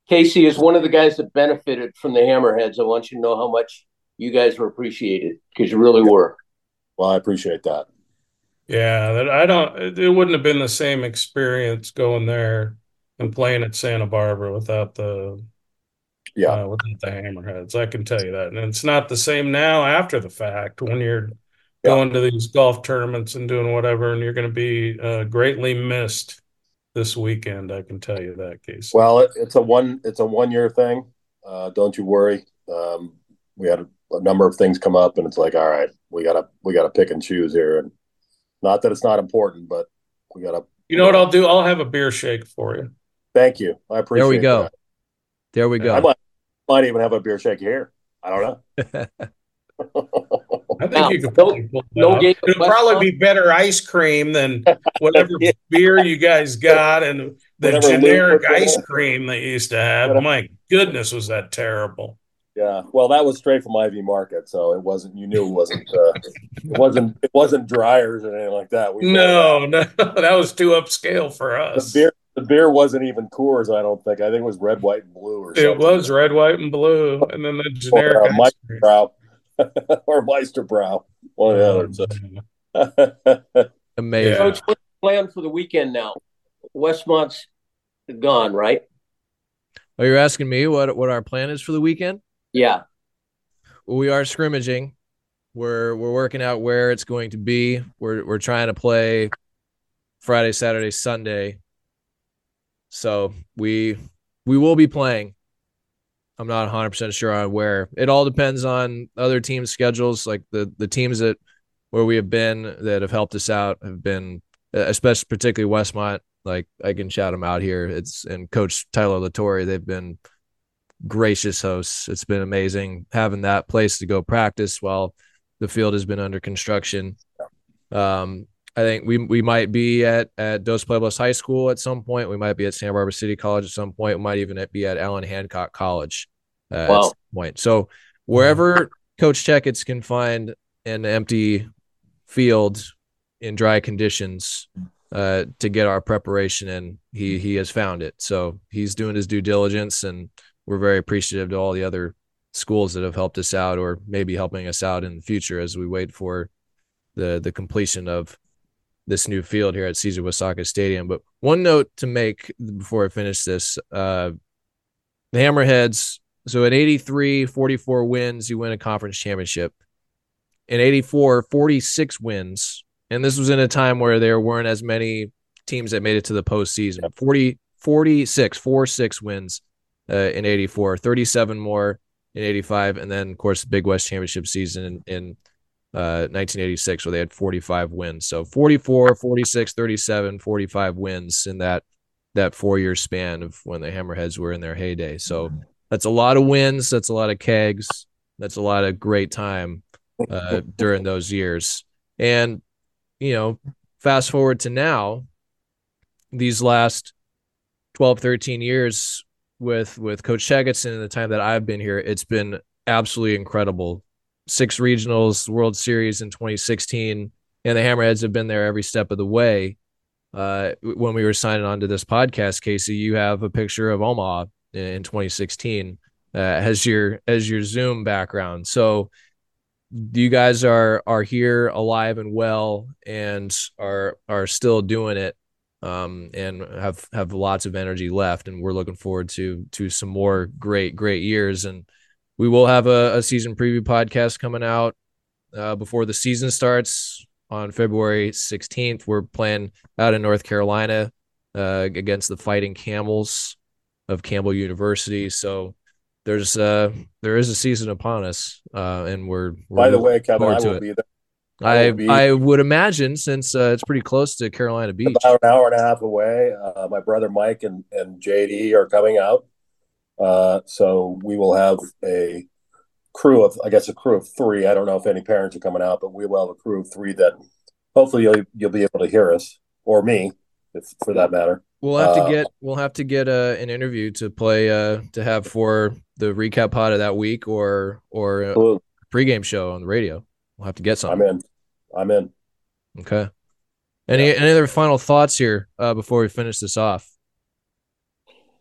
Casey is one of the guys that benefited from the Hammerheads. I want you to know how much you guys were appreciated because you really were. Well, I appreciate that. Yeah, that I don't. It wouldn't have been the same experience going there and playing at Santa Barbara without the yeah uh, without the hammerheads. I can tell you that, and it's not the same now after the fact when you're going to these golf tournaments and doing whatever, and you're going to be uh, greatly missed this weekend. I can tell you that case. Well, it, it's a one it's a one year thing. Uh, don't you worry. Um, we had a, a, number of things come up, and it's like, all right, we gotta we gotta pick and choose here, and not that it's not important, but we gotta. You know what I'll do? I'll have a beer shake for you. Thank you. I appreciate. It. There we go. That. There we go. I might, might even have a beer shake here. I don't know. [laughs] I think now, you could probably no, no It'll probably be better ice cream than [laughs] whatever yeah. beer you guys got and the whatever generic ice cream they used to have. Whatever. My goodness, was that terrible? Yeah, well, that was straight from Ivy Market, so it wasn't. You knew it wasn't. Uh, it wasn't. It wasn't Dreyer's or anything like that. We no, no, [laughs] that was too upscale for us. The beer, the beer wasn't even Coors. I don't think. I think it was red, white, and blue, or something. It was red, white, and blue, and then the generic. Or, uh, Meister Brau, [laughs] or Meister Brau, one or the other. [laughs] Amazing. Coach, what's the plan for the weekend now? Westmont's gone, right? Oh, you're asking me what what our plan is for the weekend? Yeah. We are scrimmaging We're we're working out where it's going to be. We're we're trying to play Friday, Saturday, Sunday. So we we will be playing. I'm not 100% sure on where. It all depends on other teams' schedules. Like the the teams that where we have been that have helped us out have been, especially particularly Westmont. Like I can shout them out here. It's and Coach Tyler Latore. They've been gracious hosts. It's been amazing having that place to go practice while the field has been under construction. Um, I think we we might be at at Dos Pueblos High School at some point. We might be at Santa Barbara City College at some point. We might even be at Allen Hancock College uh, wow. at some point. So wherever Coach Checketts can find an empty field in dry conditions uh, to get our preparation in, he he has found it. So he's doing his due diligence, and we're very appreciative to all the other schools that have helped us out, or maybe helping us out in the future as we wait for the the completion of this new field here at Caesar Uyesaka Stadium. But one note to make before I finish this, uh, the Hammerheads. So at 83, 44 wins, you win a conference championship. In 84, 46 wins. And this was in a time where there weren't as many teams that made it to the postseason. 40, 46, 4 6 wins uh, in 84, 37 more in 85. And then, of course, the Big West Championship season in, in 1986 uh, where they had 45 wins. So 44, 46, 37, 45 wins in that that four year span of when the Hammerheads were in their heyday. So that's a lot of wins. That's a lot of kegs. That's a lot of great time uh, during those years. And you know, fast forward to now, these last 12, 13 years with with Coach Checketts and the time that I've been here, it's been absolutely incredible six regionals, World Series in 2016, and the Hammerheads have been there every step of the way. Uh, when we were signing on to this podcast, Casey, you have a picture of Omaha in 2016 uh, as your as your Zoom background. So you guys are are here alive and well and are are still doing it um, and have have lots of energy left and we're looking forward to to some more great great years and we will have a, a season preview podcast coming out uh, before the season starts on February 16th. We're playing out in North Carolina uh, against the Fighting Camels of Campbell University. So there's uh there is a season upon us, uh, and we're, we're by the way, Kevin, I will be there. I I, would imagine since uh, it's pretty close to Carolina Beach, about an hour and a half away. Uh, my brother Mike and and JD are coming out. Uh, so we will have a crew of, I guess, a crew of three. I don't know if any parents are coming out, but we will have a crew of three that hopefully you'll you'll be able to hear us or me, if for that matter. We'll have to uh, get we'll have to get uh, an interview to play uh, to have for the recap pod of that week or or a pregame show on the radio. We'll have to get some. I'm in. I'm in. Okay. Any yeah. any other final thoughts here uh, before we finish this off?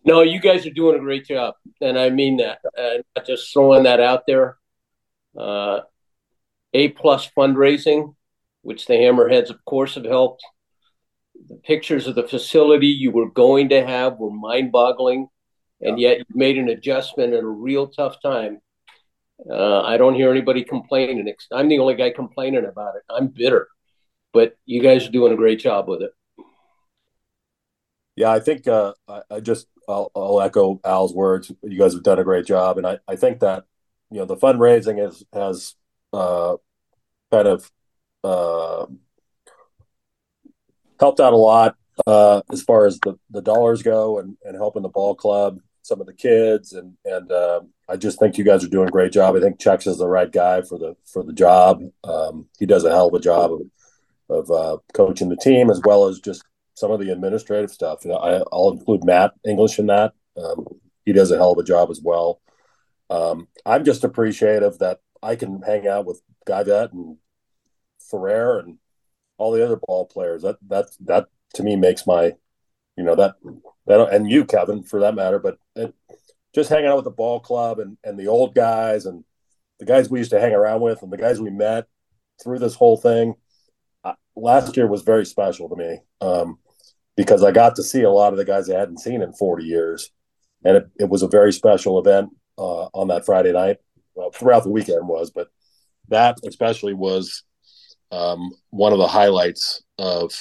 No, you guys are doing a great job, and I mean that. Uh, not just throwing that out there. Uh, a plus fundraising, which the Hammerheads, of course, have helped. The pictures of the facility you were going to have were mind-boggling, and yet you made an adjustment at a real tough time. Uh, I don't hear anybody complaining. I'm the only guy complaining about it. I'm bitter, but you guys are doing a great job with it. Yeah, I think uh, I, I, just I'll, I'll, echo Al's words. You guys have done a great job, and I, I think that you know the fundraising has has uh, kind of uh, helped out a lot uh, as far as the, the dollars go, and, and helping the ball club, some of the kids, and and uh, I just think you guys are doing a great job. I think Chex is the right guy for the for the job. Um, he does a hell of a job of, of uh, coaching the team as well as just some of the administrative stuff. You know, I, will include Matt English in that. Um, he does a hell of a job as well. Um, I'm just appreciative that I can hang out with Geivett and Ferrer and all the other ball players. That that that to me makes my, you know that that and you Kevin for that matter. But it, just hanging out with the ball club and and the old guys and the guys we used to hang around with and the guys we met through this whole thing. Uh, last year was very special to me. Um, because I got to see a lot of the guys I hadn't seen in 40 years. And it, it was a very special event uh, on that Friday night. Well, throughout the weekend was, but that especially was um, one of the highlights of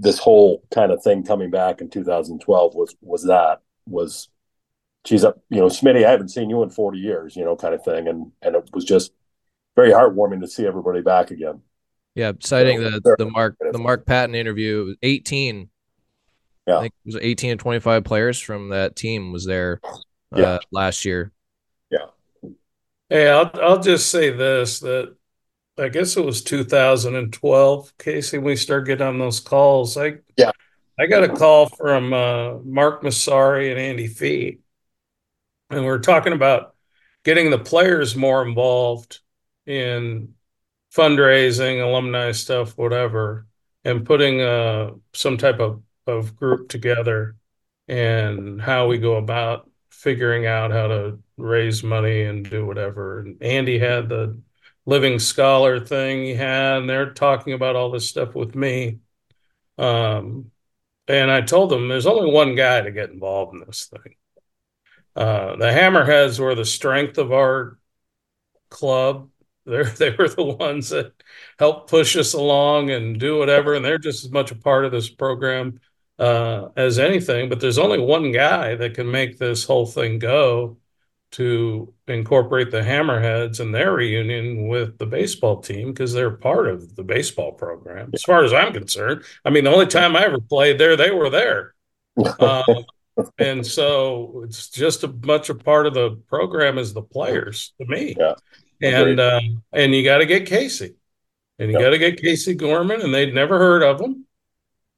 this whole kind of thing coming back in 2012 was was that was she's up you know Smitty I haven't seen you in 40 years you know kind of thing. And and it was just very heartwarming to see everybody back again. Yeah citing the the Mark the Mark Patton interview 18 yeah. I think it was 18 and 25 players from that team was there uh, Yeah. last year. Yeah. Hey, I'll I'll just say this that I guess it was 2012, Casey, when we started getting on those calls. I Yeah. I got a call from uh, Mark Massari and Andy Fee, and we are talking about getting the players more involved in fundraising, alumni stuff, whatever, and putting uh, some type of, of group together and how we go about figuring out how to raise money and do whatever. And Andy had the living scholar thing he had, and they're talking about all this stuff with me. Um, and I told them there's only one guy to get involved in this thing. Uh, the Hammerheads were the strength of our club. They're, [laughs] they were the ones that helped push us along and do whatever, and they're just as much a part of this program uh, as anything. But there's only one guy that can make this whole thing go to incorporate the Hammerheads and their reunion with the baseball team because they're part of the baseball program. As far as I'm concerned, I mean, the only time I ever played there, they were there. [laughs] Um, and so it's just as much a part of the program as the players to me. Yeah, and uh, and you got to get Casey, and you Yeah. got to get Casey Gorman, and they'd never heard of him.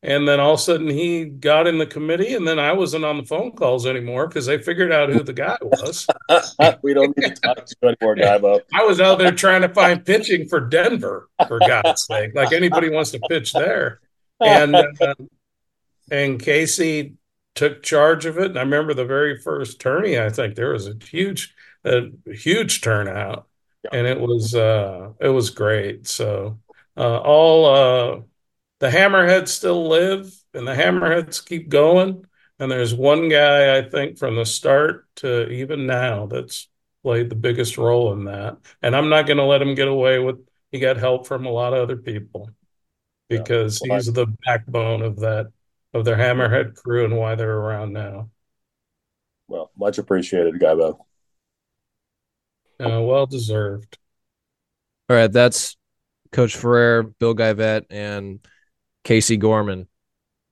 And then all of a sudden he got in the committee, and then I wasn't on the phone calls anymore because they figured out who the guy was. [laughs] we don't need to talk to you anymore Guybo. [laughs] I was out there trying to find pitching for Denver, for God's sake, like anybody wants to pitch there. And uh, and Casey took charge of it. And I remember the very first tourney. I think there was a huge, a huge turnout, and it was uh, it was great. So uh, all uh, the Hammerheads still live, and the Hammerheads keep going. And there's one guy I think from the start to even now that's played the biggest role in that. And I'm not going to let him get away with. He got help from a lot of other people Yeah. because Well, I- he's the backbone of that of their Hammerhead crew and why they're around now. Well, much appreciated, Guybo. Uh, well deserved. all right that's Coach Ferrer Bill Geivett and Casey Gorman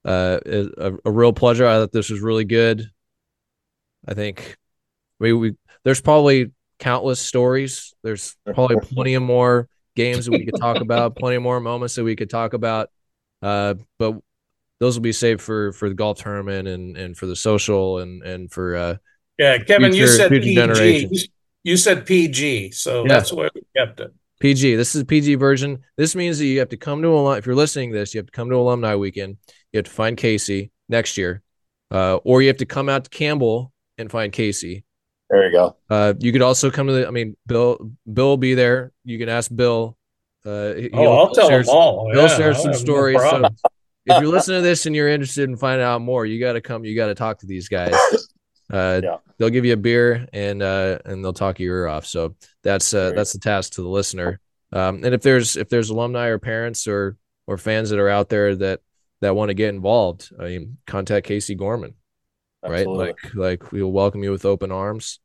uh a, a real pleasure I thought this was really good I think we, we there's probably countless stories. There's probably plenty of more games that we could talk about, [laughs] plenty of more moments that we could talk about. Uh, but those will be saved for for the golf tournament and and for the social and and for uh Yeah, Kevin, you said PG. generations. You said PG, so Yeah. that's why we kept it. PG. This is the PG version. This means that you have to come to alumni. If you're listening to this, you have to come to alumni weekend. You have to find Casey next year, uh, or you have to come out to Campbell and find Casey. There you go. Uh, you could also come to the. I mean, Bill. Bill will be there. You can ask Bill. Uh, he- Oh, I'll tell share them all. Bill Yeah, shares I some have no stories. so if you're listening to this and you're interested in finding out more, you got to come. You got to talk to these guys. [laughs] Uh, Yeah. They'll give you a beer and uh, and they'll talk your ear off. So that's uh, that's the task to the listener. Um, and if there's if there's alumni or parents or or fans that are out there that that want to get involved, I mean, contact Casey Gorman, right? Like like we'll welcome you with open arms,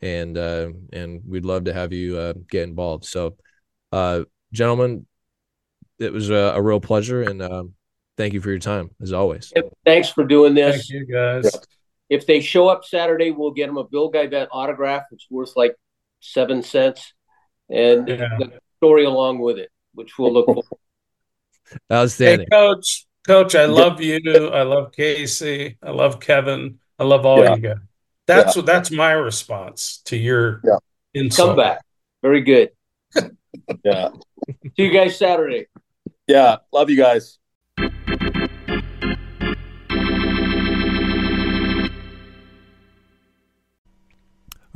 and uh, and we'd love to have you uh, get involved. So, uh, gentlemen, it was a, a real pleasure, and um, thank you for your time as always. Thanks for doing this. Thank you, guys. If they show up Saturday, we'll get them a Bill Geivett autograph. It's worth like seven cents, and Yeah. the story along with it, which we'll look for. Hey, Outstanding. Coach. Coach, I love you. I love Casey. I love Kevin. I love all Yeah. you guys. That's what that's my response to your Yeah. insult. Come back. Very good. [laughs] Yeah. See you guys Saturday. Yeah. Love you guys.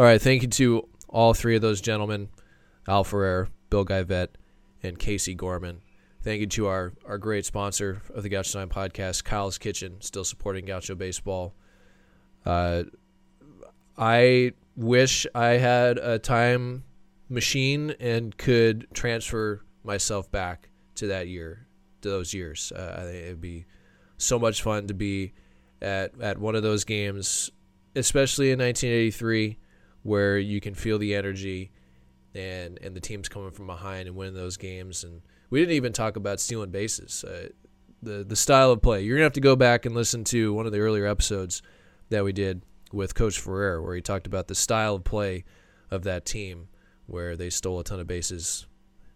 All right. Thank you to all three of those gentlemen, Al Ferrer, Bill Geivett, and Casey Gorman. Thank you to our, our great sponsor of the Gaucho Nine podcast, Kyle's Kitchen, still supporting Gaucho Baseball. Uh, I wish I had a time machine and could transfer myself back to that year, to those years. Uh, I think it'd be so much fun to be at at one of those games, especially in 1983, where you can feel the energy and and the teams coming from behind and winning those games. And we didn't even talk about stealing bases. Uh, the the style of play. You're gonna have to go back and listen to one of the earlier episodes that we did with Coach Ferrer, where he talked about the style of play of that team, where they stole a ton of bases,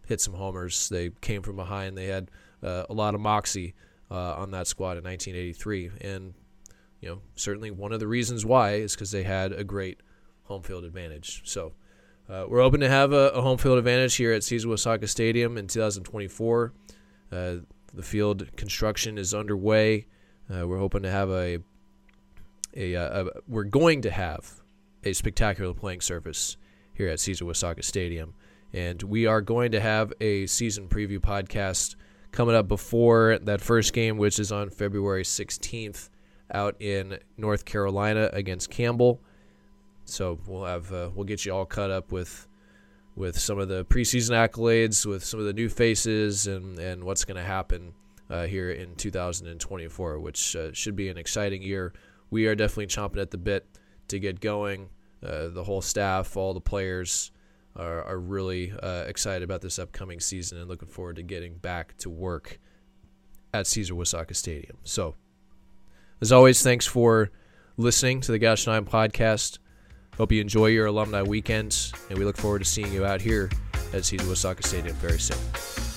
hit some homers. They came from behind. They had uh, a lot of moxie uh, on that squad in 1983, and you know certainly one of the reasons why is because they had a great home field advantage. So. Uh, we're hoping to have a, a, home field advantage here at Caesar Uyesaka Stadium in 2024. Uh, the field construction is underway. Uh, we're hoping to have a, a, a, a, we're going to have a spectacular playing surface here at Caesar Uyesaka Stadium, and we are going to have a season preview podcast coming up before that first game, which is on February 16th out in North Carolina against Campbell. So we'll have uh, we'll get you all caught up with with some of the preseason accolades, with some of the new faces, and and what's going to happen uh, here in 2024, which uh, should be an exciting year. We are definitely chomping at the bit to get going. Uh, the whole staff, all the players are, are really uh, excited about this upcoming season and looking forward to getting back to work at Caesar Uyesaka Stadium. So, as always, thanks for listening to the Gaucho 9 podcast. Hope you enjoy your alumni weekends, and we look forward to seeing you out here at Caesar Uyesaka Stadium very soon.